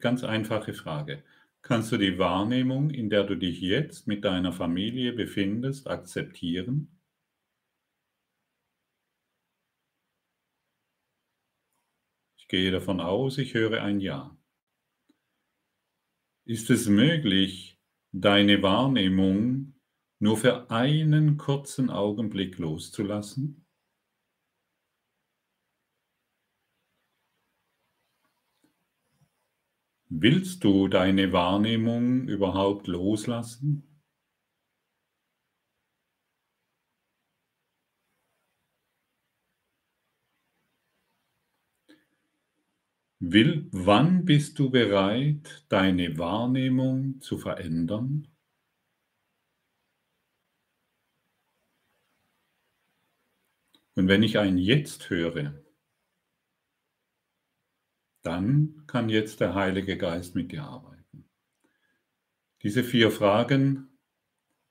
Ganz einfache Frage. Kannst du die Wahrnehmung, in der du dich jetzt mit deiner Familie befindest, akzeptieren? Ich gehe davon aus, ich höre ein Ja. Ist es möglich, deine Wahrnehmung nur für einen kurzen Augenblick loszulassen? Willst du deine Wahrnehmung überhaupt loslassen? Will, wann bist du bereit, deine Wahrnehmung zu verändern? Und wenn ich ein Jetzt höre, dann kann jetzt der Heilige Geist mit dir arbeiten. Diese vier Fragen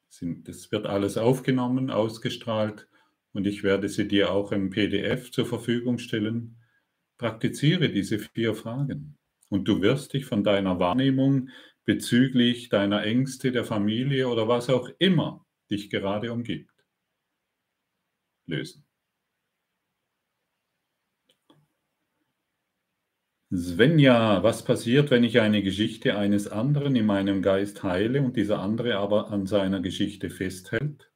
sind, das wird alles aufgenommen, ausgestrahlt und ich werde sie dir auch im PDF zur Verfügung stellen. Praktiziere diese vier Fragen und du wirst dich von deiner Wahrnehmung bezüglich deiner Ängste, der Familie oder was auch immer dich gerade umgibt, lösen. Svenja, was passiert, wenn ich eine Geschichte eines anderen in meinem Geist heile und dieser andere aber an seiner Geschichte festhält?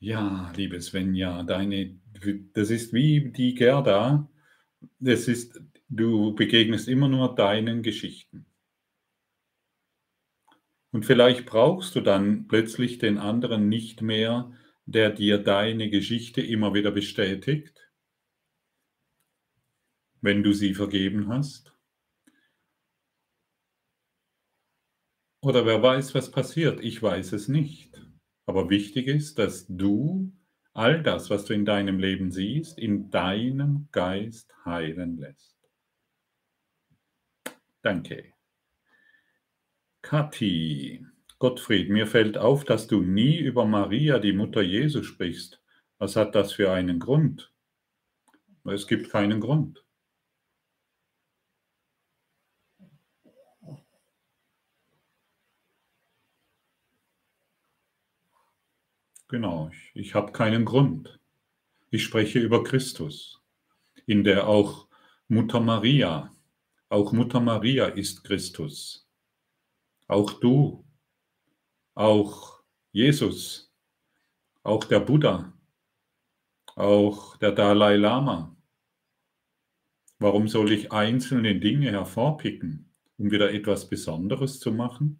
Ja, liebe Svenja, deine, das ist wie die Gerda, es ist, du begegnest immer nur deinen Geschichten. Und vielleicht brauchst du dann plötzlich den anderen nicht mehr, der dir deine Geschichte immer wieder bestätigt, wenn du sie vergeben hast? Oder wer weiß, was passiert? Ich weiß es nicht. Aber wichtig ist, dass du all das, was du in deinem Leben siehst, in deinem Geist heilen lässt. Danke. Kathi, Gottfried, mir fällt auf, dass du nie über Maria, die Mutter Jesu, sprichst. Was hat das für einen Grund? Es gibt keinen Grund. Genau, ich, ich habe keinen Grund. Ich spreche über Christus, in der auch Mutter Maria, auch Mutter Maria ist Christus. Auch du, auch Jesus, auch der Buddha, auch der Dalai Lama. Warum soll ich einzelne Dinge hervorpicken, um wieder etwas Besonderes zu machen?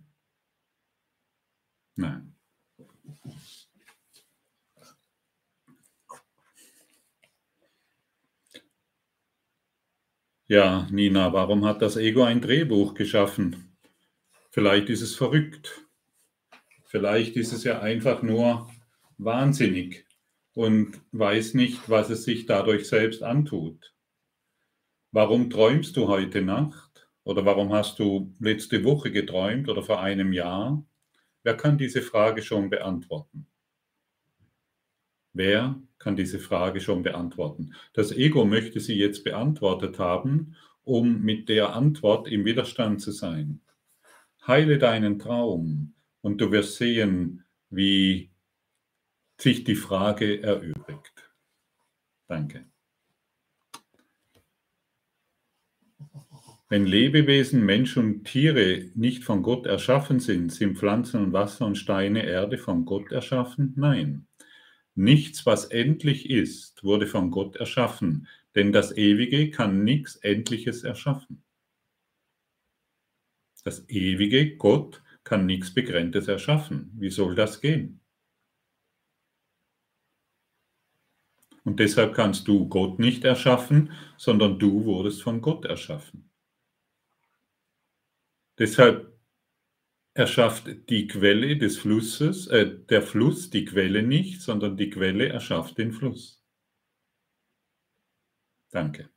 Nein. Ja, Nina, warum hat das Ego ein Drehbuch geschaffen? Vielleicht ist es verrückt. Vielleicht ist es ja einfach nur wahnsinnig und weiß nicht, was es sich dadurch selbst antut. Warum träumst du heute Nacht? Oder warum hast du letzte Woche geträumt oder vor einem Jahr? Wer kann diese Frage schon beantworten? Wer kann diese Frage schon beantworten? Das Ego möchte sie jetzt beantwortet haben, um mit der Antwort im Widerstand zu sein. Heile deinen Traum und du wirst sehen, wie sich die Frage erübrigt. Danke. Wenn Lebewesen, Mensch und Tiere nicht von Gott erschaffen sind, sind Pflanzen und Wasser und Steine, Erde von Gott erschaffen? Nein. Nichts, was endlich ist, wurde von Gott erschaffen, denn das Ewige kann nichts Endliches erschaffen. Das ewige Gott kann nichts Begrenztes erschaffen. Wie soll das gehen? Und deshalb kannst du Gott nicht erschaffen, sondern du wurdest von Gott erschaffen. Deshalb erschafft die Quelle des Flusses, äh, der Fluss die Quelle nicht, sondern die Quelle erschafft den Fluss. Danke.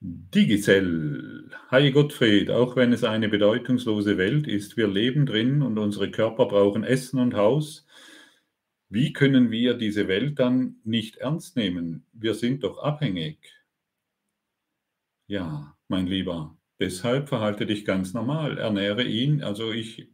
Digicell. Hi Gottfried, auch wenn es eine bedeutungslose Welt ist, wir leben drin und unsere Körper brauchen Essen und Haus. Wie können wir diese Welt dann nicht ernst nehmen? Wir sind doch abhängig. Ja, mein Lieber, Deshalb verhalte dich ganz normal, ernähre ihn. Also ich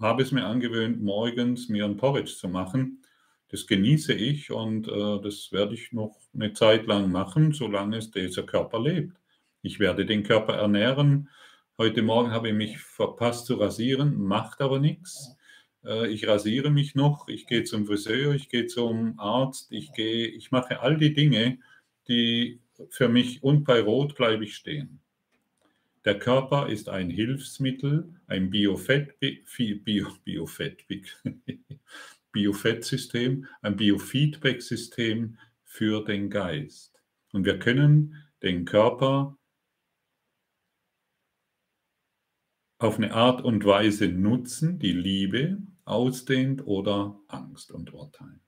habe es mir angewöhnt, morgens mir ein Porridge zu machen. Das genieße ich und äh, das werde ich noch eine Zeit lang machen, solange es dieser Körper lebt. Ich werde den Körper ernähren. Heute Morgen habe ich mich verpasst zu rasieren, macht aber nichts. Äh, ich rasiere mich noch, ich gehe zum Friseur, ich gehe zum Arzt, ich gehe, ich mache all die Dinge, die für mich und bei Rot bleibe ich stehen. Der Körper ist ein Hilfsmittel, ein Biofett, Bio, Biofett, <laughs> Biofettsystem, ein Biofeedback-System für den Geist. Und wir können den Körper auf eine Art und Weise nutzen, die Liebe ausdehnt oder Angst und Urteil.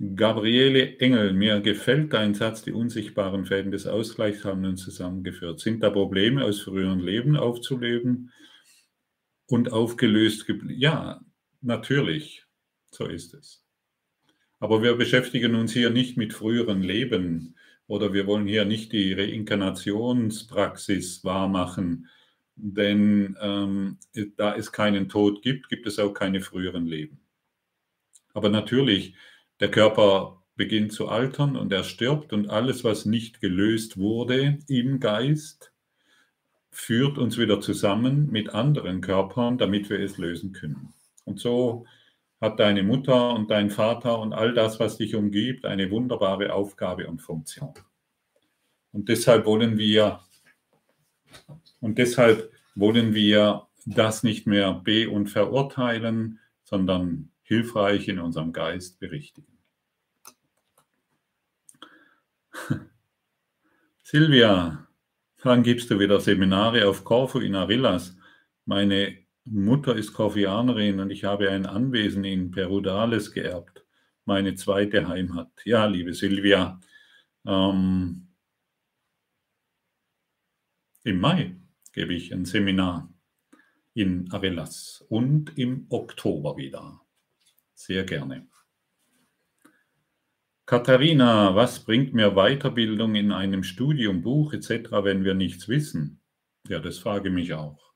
Gabriele Engel, mir gefällt dein Satz, die unsichtbaren Fäden des Ausgleichs haben uns zusammengeführt. Sind da Probleme aus früheren Leben aufzuleben und aufgelöst geblieben? Ja, natürlich, so ist es. Aber wir beschäftigen uns hier nicht mit früheren Leben oder wir wollen hier nicht die Reinkarnationspraxis wahrmachen, denn ähm, da es keinen Tod gibt, gibt es auch keine früheren Leben. Aber natürlich, der Körper beginnt zu altern und er stirbt und alles, was nicht gelöst wurde im Geist, führt uns wieder zusammen mit anderen Körpern, damit wir es lösen können. Und so hat deine Mutter und dein Vater und all das, was dich umgibt, eine wunderbare Aufgabe und Funktion. Und deshalb wollen wir und deshalb wollen wir das nicht mehr be- und verurteilen, sondern hilfreich in unserem Geist berichtigen. <laughs> Silvia, wann gibst du wieder Seminare auf Corfu in Arillas? Meine Mutter ist Korfianerin und ich habe ein Anwesen in Perudales geerbt, meine zweite Heimat. Ja, liebe Silvia, ähm, im Mai gebe ich ein Seminar in Arillas und im Oktober wieder. Sehr gerne. Katharina, was bringt mir Weiterbildung in einem Studium, Buch etc., wenn wir nichts wissen? Ja, das frage mich auch.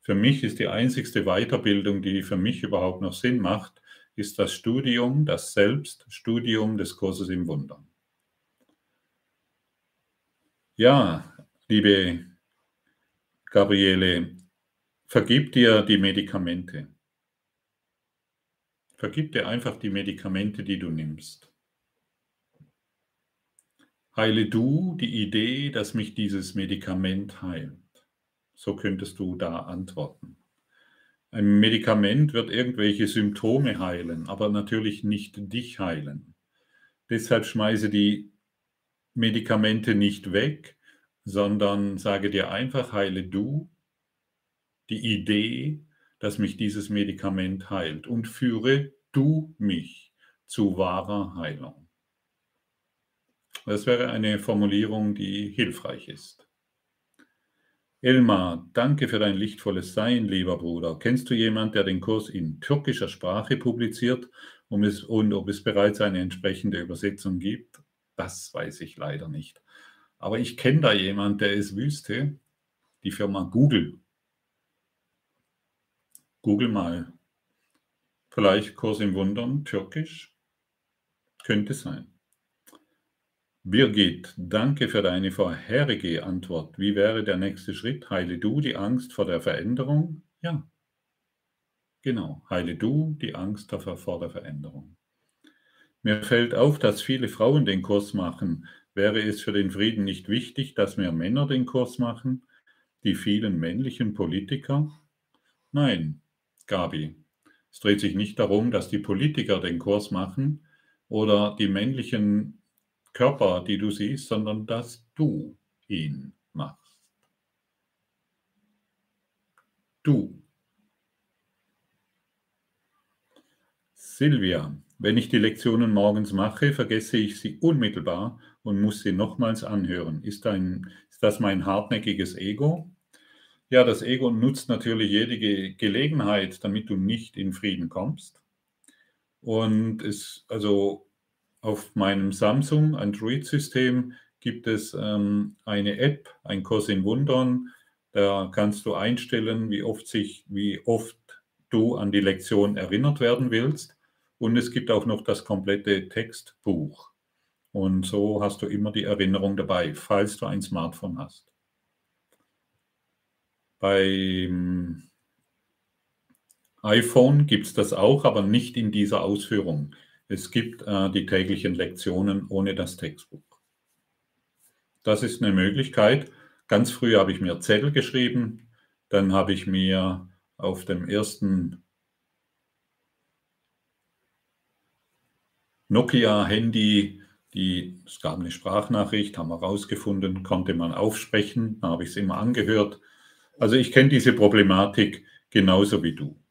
Für mich ist die einzigste Weiterbildung, die für mich überhaupt noch Sinn macht, ist das Studium, das Selbststudium des Kurses im Wundern. Ja, liebe Gabriele, vergib dir die Medikamente. Vergib dir einfach die Medikamente, die du nimmst. Heile du die Idee, dass mich dieses Medikament heilt. So könntest du da antworten. Ein Medikament wird irgendwelche Symptome heilen, aber natürlich nicht dich heilen. Deshalb schmeiße die Medikamente nicht weg, sondern sage dir einfach, heile du die Idee, dass mich dieses Medikament heilt und führe du mich zu wahrer Heilung. Das wäre eine Formulierung, die hilfreich ist. Elmar, danke für dein lichtvolles Sein, lieber Bruder. Kennst du jemanden, der den Kurs in türkischer Sprache publiziert um es, und ob es bereits eine entsprechende Übersetzung gibt? Das weiß ich leider nicht. Aber ich kenne da jemanden, der es wüsste, die Firma Google. Google mal. Vielleicht Kurs im Wundern, türkisch? Könnte sein. Birgit, danke für deine vorherige Antwort. Wie wäre der nächste Schritt? Heile du die Angst vor der Veränderung? Ja. Genau, heile du die Angst vor der Veränderung. Mir fällt auf, dass viele Frauen den Kurs machen. Wäre es für den Frieden nicht wichtig, dass mehr Männer den Kurs machen? Die vielen männlichen Politiker? Nein, Gabi. Es dreht sich nicht darum, dass die Politiker den Kurs machen oder die männlichen Körper, die du siehst, sondern dass du ihn machst. Du. Silvia, wenn ich die Lektionen morgens mache, vergesse ich sie unmittelbar und muss sie nochmals anhören. Ist, ein, ist das mein hartnäckiges Ego? Ja, das Ego nutzt natürlich jede Gelegenheit, damit du nicht in Frieden kommst. Und es, also auf meinem Samsung Android-System gibt es ähm, eine App, ein Kurs in Wundern. Da kannst du einstellen, wie oft, sich, wie oft du an die Lektion erinnert werden willst. Und es gibt auch noch das komplette Textbuch. Und so hast du immer die Erinnerung dabei, falls du ein Smartphone hast. Beim iPhone gibt es das auch, aber nicht in dieser Ausführung. Es gibt äh, die täglichen Lektionen ohne das Textbuch. Das ist eine Möglichkeit. Ganz früh habe ich mir Zettel geschrieben, dann habe ich mir auf dem ersten Nokia-Handy, die, es gab eine Sprachnachricht, haben wir rausgefunden, konnte man aufsprechen, da habe ich es immer angehört. Also ich kenne diese Problematik genauso wie du.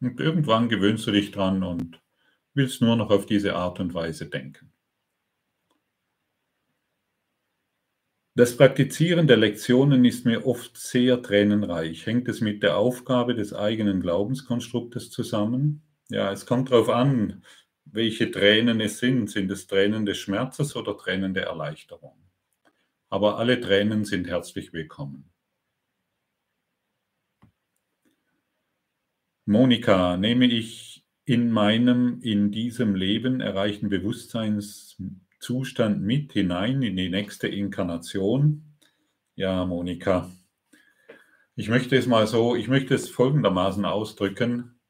Und irgendwann gewöhnst du dich dran und willst nur noch auf diese Art und Weise denken. Das Praktizieren der Lektionen ist mir oft sehr tränenreich. Hängt es mit der Aufgabe des eigenen Glaubenskonstruktes zusammen? Ja, es kommt darauf an, welche Tränen es sind. Sind es Tränen des Schmerzes oder Tränen der Erleichterung? Aber alle Tränen sind herzlich willkommen. Monika, nehme ich in meinem, in diesem Leben erreichten Bewusstseinszustand mit hinein in die nächste Inkarnation. Ja, Monika, ich möchte es mal so, ich möchte es folgendermaßen ausdrücken.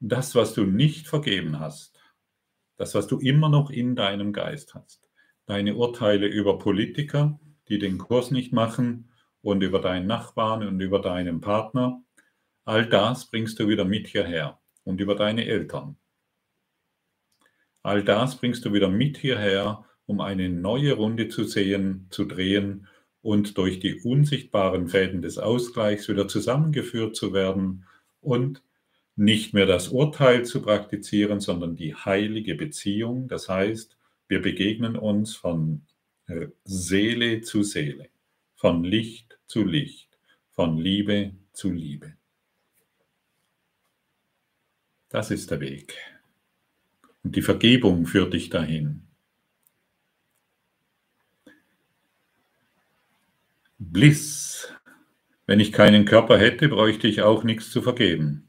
Das, was du nicht vergeben hast, das, was du immer noch in deinem Geist hast, deine Urteile über Politiker, die den Kurs nicht machen und über deinen Nachbarn und über deinen Partner, all das bringst du wieder mit hierher und über deine Eltern. All das bringst du wieder mit hierher, um eine neue Runde zu sehen, zu drehen und durch die unsichtbaren Fäden des Ausgleichs wieder zusammengeführt zu werden und nicht mehr das Urteil zu praktizieren, sondern die heilige Beziehung. Das heißt, wir begegnen uns von Seele zu Seele, von Licht zu Licht, von Liebe zu Liebe. Das ist der Weg. Und die Vergebung führt dich dahin. Bliss. Wenn ich keinen Körper hätte, bräuchte ich auch nichts zu vergeben.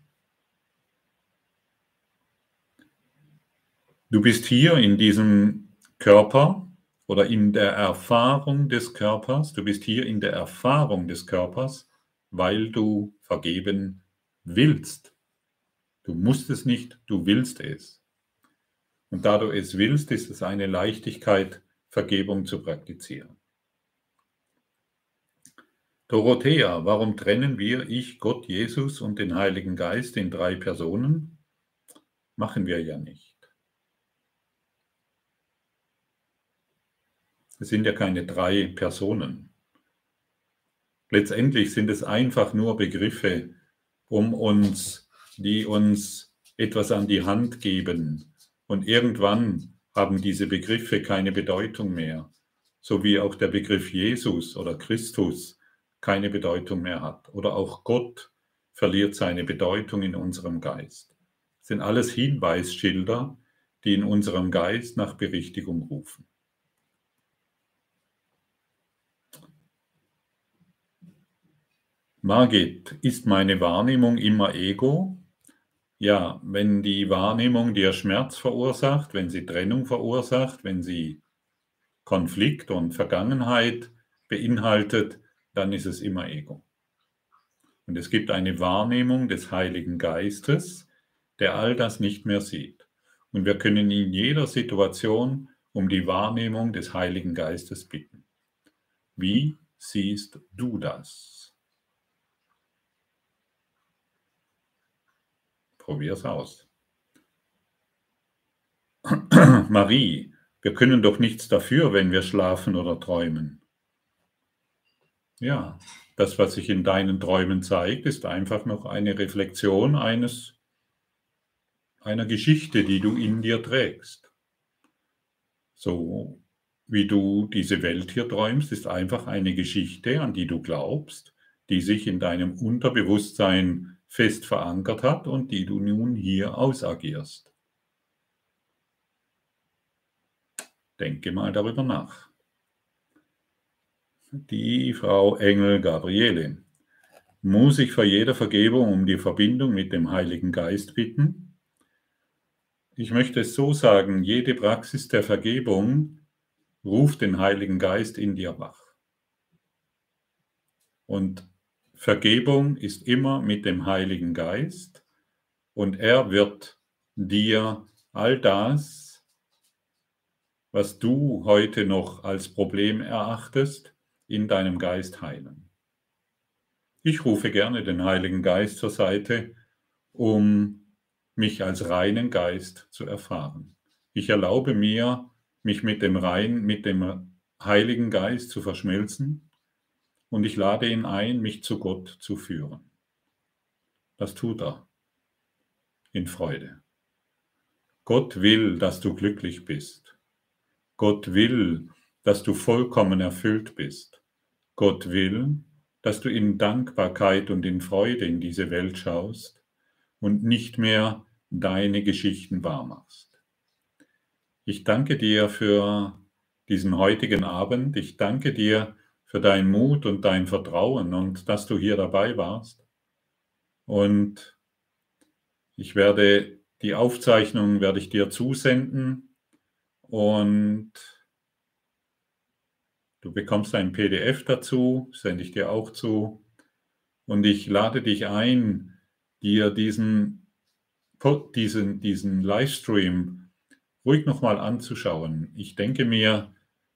Du bist hier in diesem Körper oder in der Erfahrung des Körpers. Du bist hier in der Erfahrung des Körpers, weil du vergeben willst. Du musst es nicht, du willst es. Und da du es willst, ist es eine Leichtigkeit, Vergebung zu praktizieren. Dorothea, warum trennen wir ich, Gott, Jesus und den Heiligen Geist in drei Personen? Machen wir ja nicht. Es sind ja keine drei Personen. Letztendlich sind es einfach nur Begriffe, um uns, die uns etwas an die Hand geben. Und irgendwann haben diese Begriffe keine Bedeutung mehr, so wie auch der Begriff Jesus oder Christus keine Bedeutung mehr hat. Oder auch Gott verliert seine Bedeutung in unserem Geist. Das sind alles Hinweisschilder, die in unserem Geist nach Berichtigung rufen. Margit, ist meine Wahrnehmung immer Ego? Ja, wenn die Wahrnehmung dir Schmerz verursacht, wenn sie Trennung verursacht, wenn sie Konflikt und Vergangenheit beinhaltet, dann ist es immer Ego. Und es gibt eine Wahrnehmung des Heiligen Geistes, der all das nicht mehr sieht. Und wir können in jeder Situation um die Wahrnehmung des Heiligen Geistes bitten. Wie siehst du das? Probier's aus. <clears throat> Marie, wir können doch nichts dafür, wenn wir schlafen oder träumen. Ja, das, was sich in deinen Träumen zeigt, ist einfach noch eine Reflexion eines, einer Geschichte, die du in dir trägst. So wie du diese Welt hier träumst, ist einfach eine Geschichte, an die du glaubst, die sich in deinem Unterbewusstsein fest verankert hat und die du nun hier ausagierst. Denke mal darüber nach. Die Frau Engel Gabriele. Muss ich vor jeder Vergebung um die Verbindung mit dem Heiligen Geist bitten? Ich möchte es so sagen, jede Praxis der Vergebung ruft den Heiligen Geist in dir wach. Und Vergebung ist immer mit dem Heiligen Geist und er wird dir all das, was du heute noch als Problem erachtest, in deinem Geist heilen. Ich rufe gerne den Heiligen Geist zur Seite, um mich als reinen Geist zu erfahren. Ich erlaube mir, mich mit dem rein, mit dem Heiligen Geist zu verschmelzen und ich lade ihn ein, mich zu Gott zu führen. Das tut er in Freude. Gott will, dass du glücklich bist. Gott will, dass du vollkommen erfüllt bist. Gott will, dass du in Dankbarkeit und in Freude in diese Welt schaust und nicht mehr deine Geschichten wahrmachst. Ich danke dir für diesen heutigen Abend. Ich danke dir für deinen Mut und dein Vertrauen und dass du hier dabei warst. Und ich werde die Aufzeichnung werde ich dir zusenden und du bekommst ein PDF dazu, sende ich dir auch zu. Und ich lade dich ein, dir diesen, diesen, diesen Livestream ruhig nochmal anzuschauen. Ich denke mir,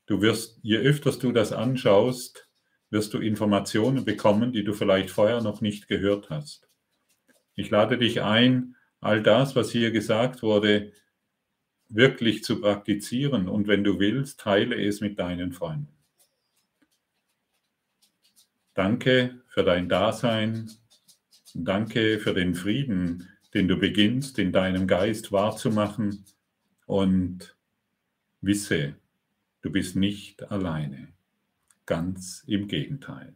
Du wirst, je öfters du das anschaust, wirst du Informationen bekommen, die du vielleicht vorher noch nicht gehört hast. Ich lade dich ein, all das, was hier gesagt wurde, wirklich zu praktizieren und wenn du willst, teile es mit deinen Freunden. Danke für dein Dasein. Danke für den Frieden, den du beginnst in deinem Geist wahrzumachen und wisse, du bist nicht alleine. Ganz im Gegenteil.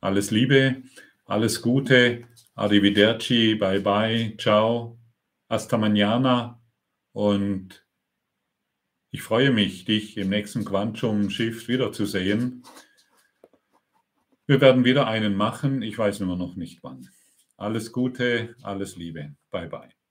Alles Liebe, alles Gute, arrivederci, bye bye, ciao, hasta mañana und ich freue mich, dich im nächsten Quantum Shift wiederzusehen. Wir werden wieder einen machen, ich weiß nur noch nicht wann. Alles Gute, alles Liebe. Bye bye.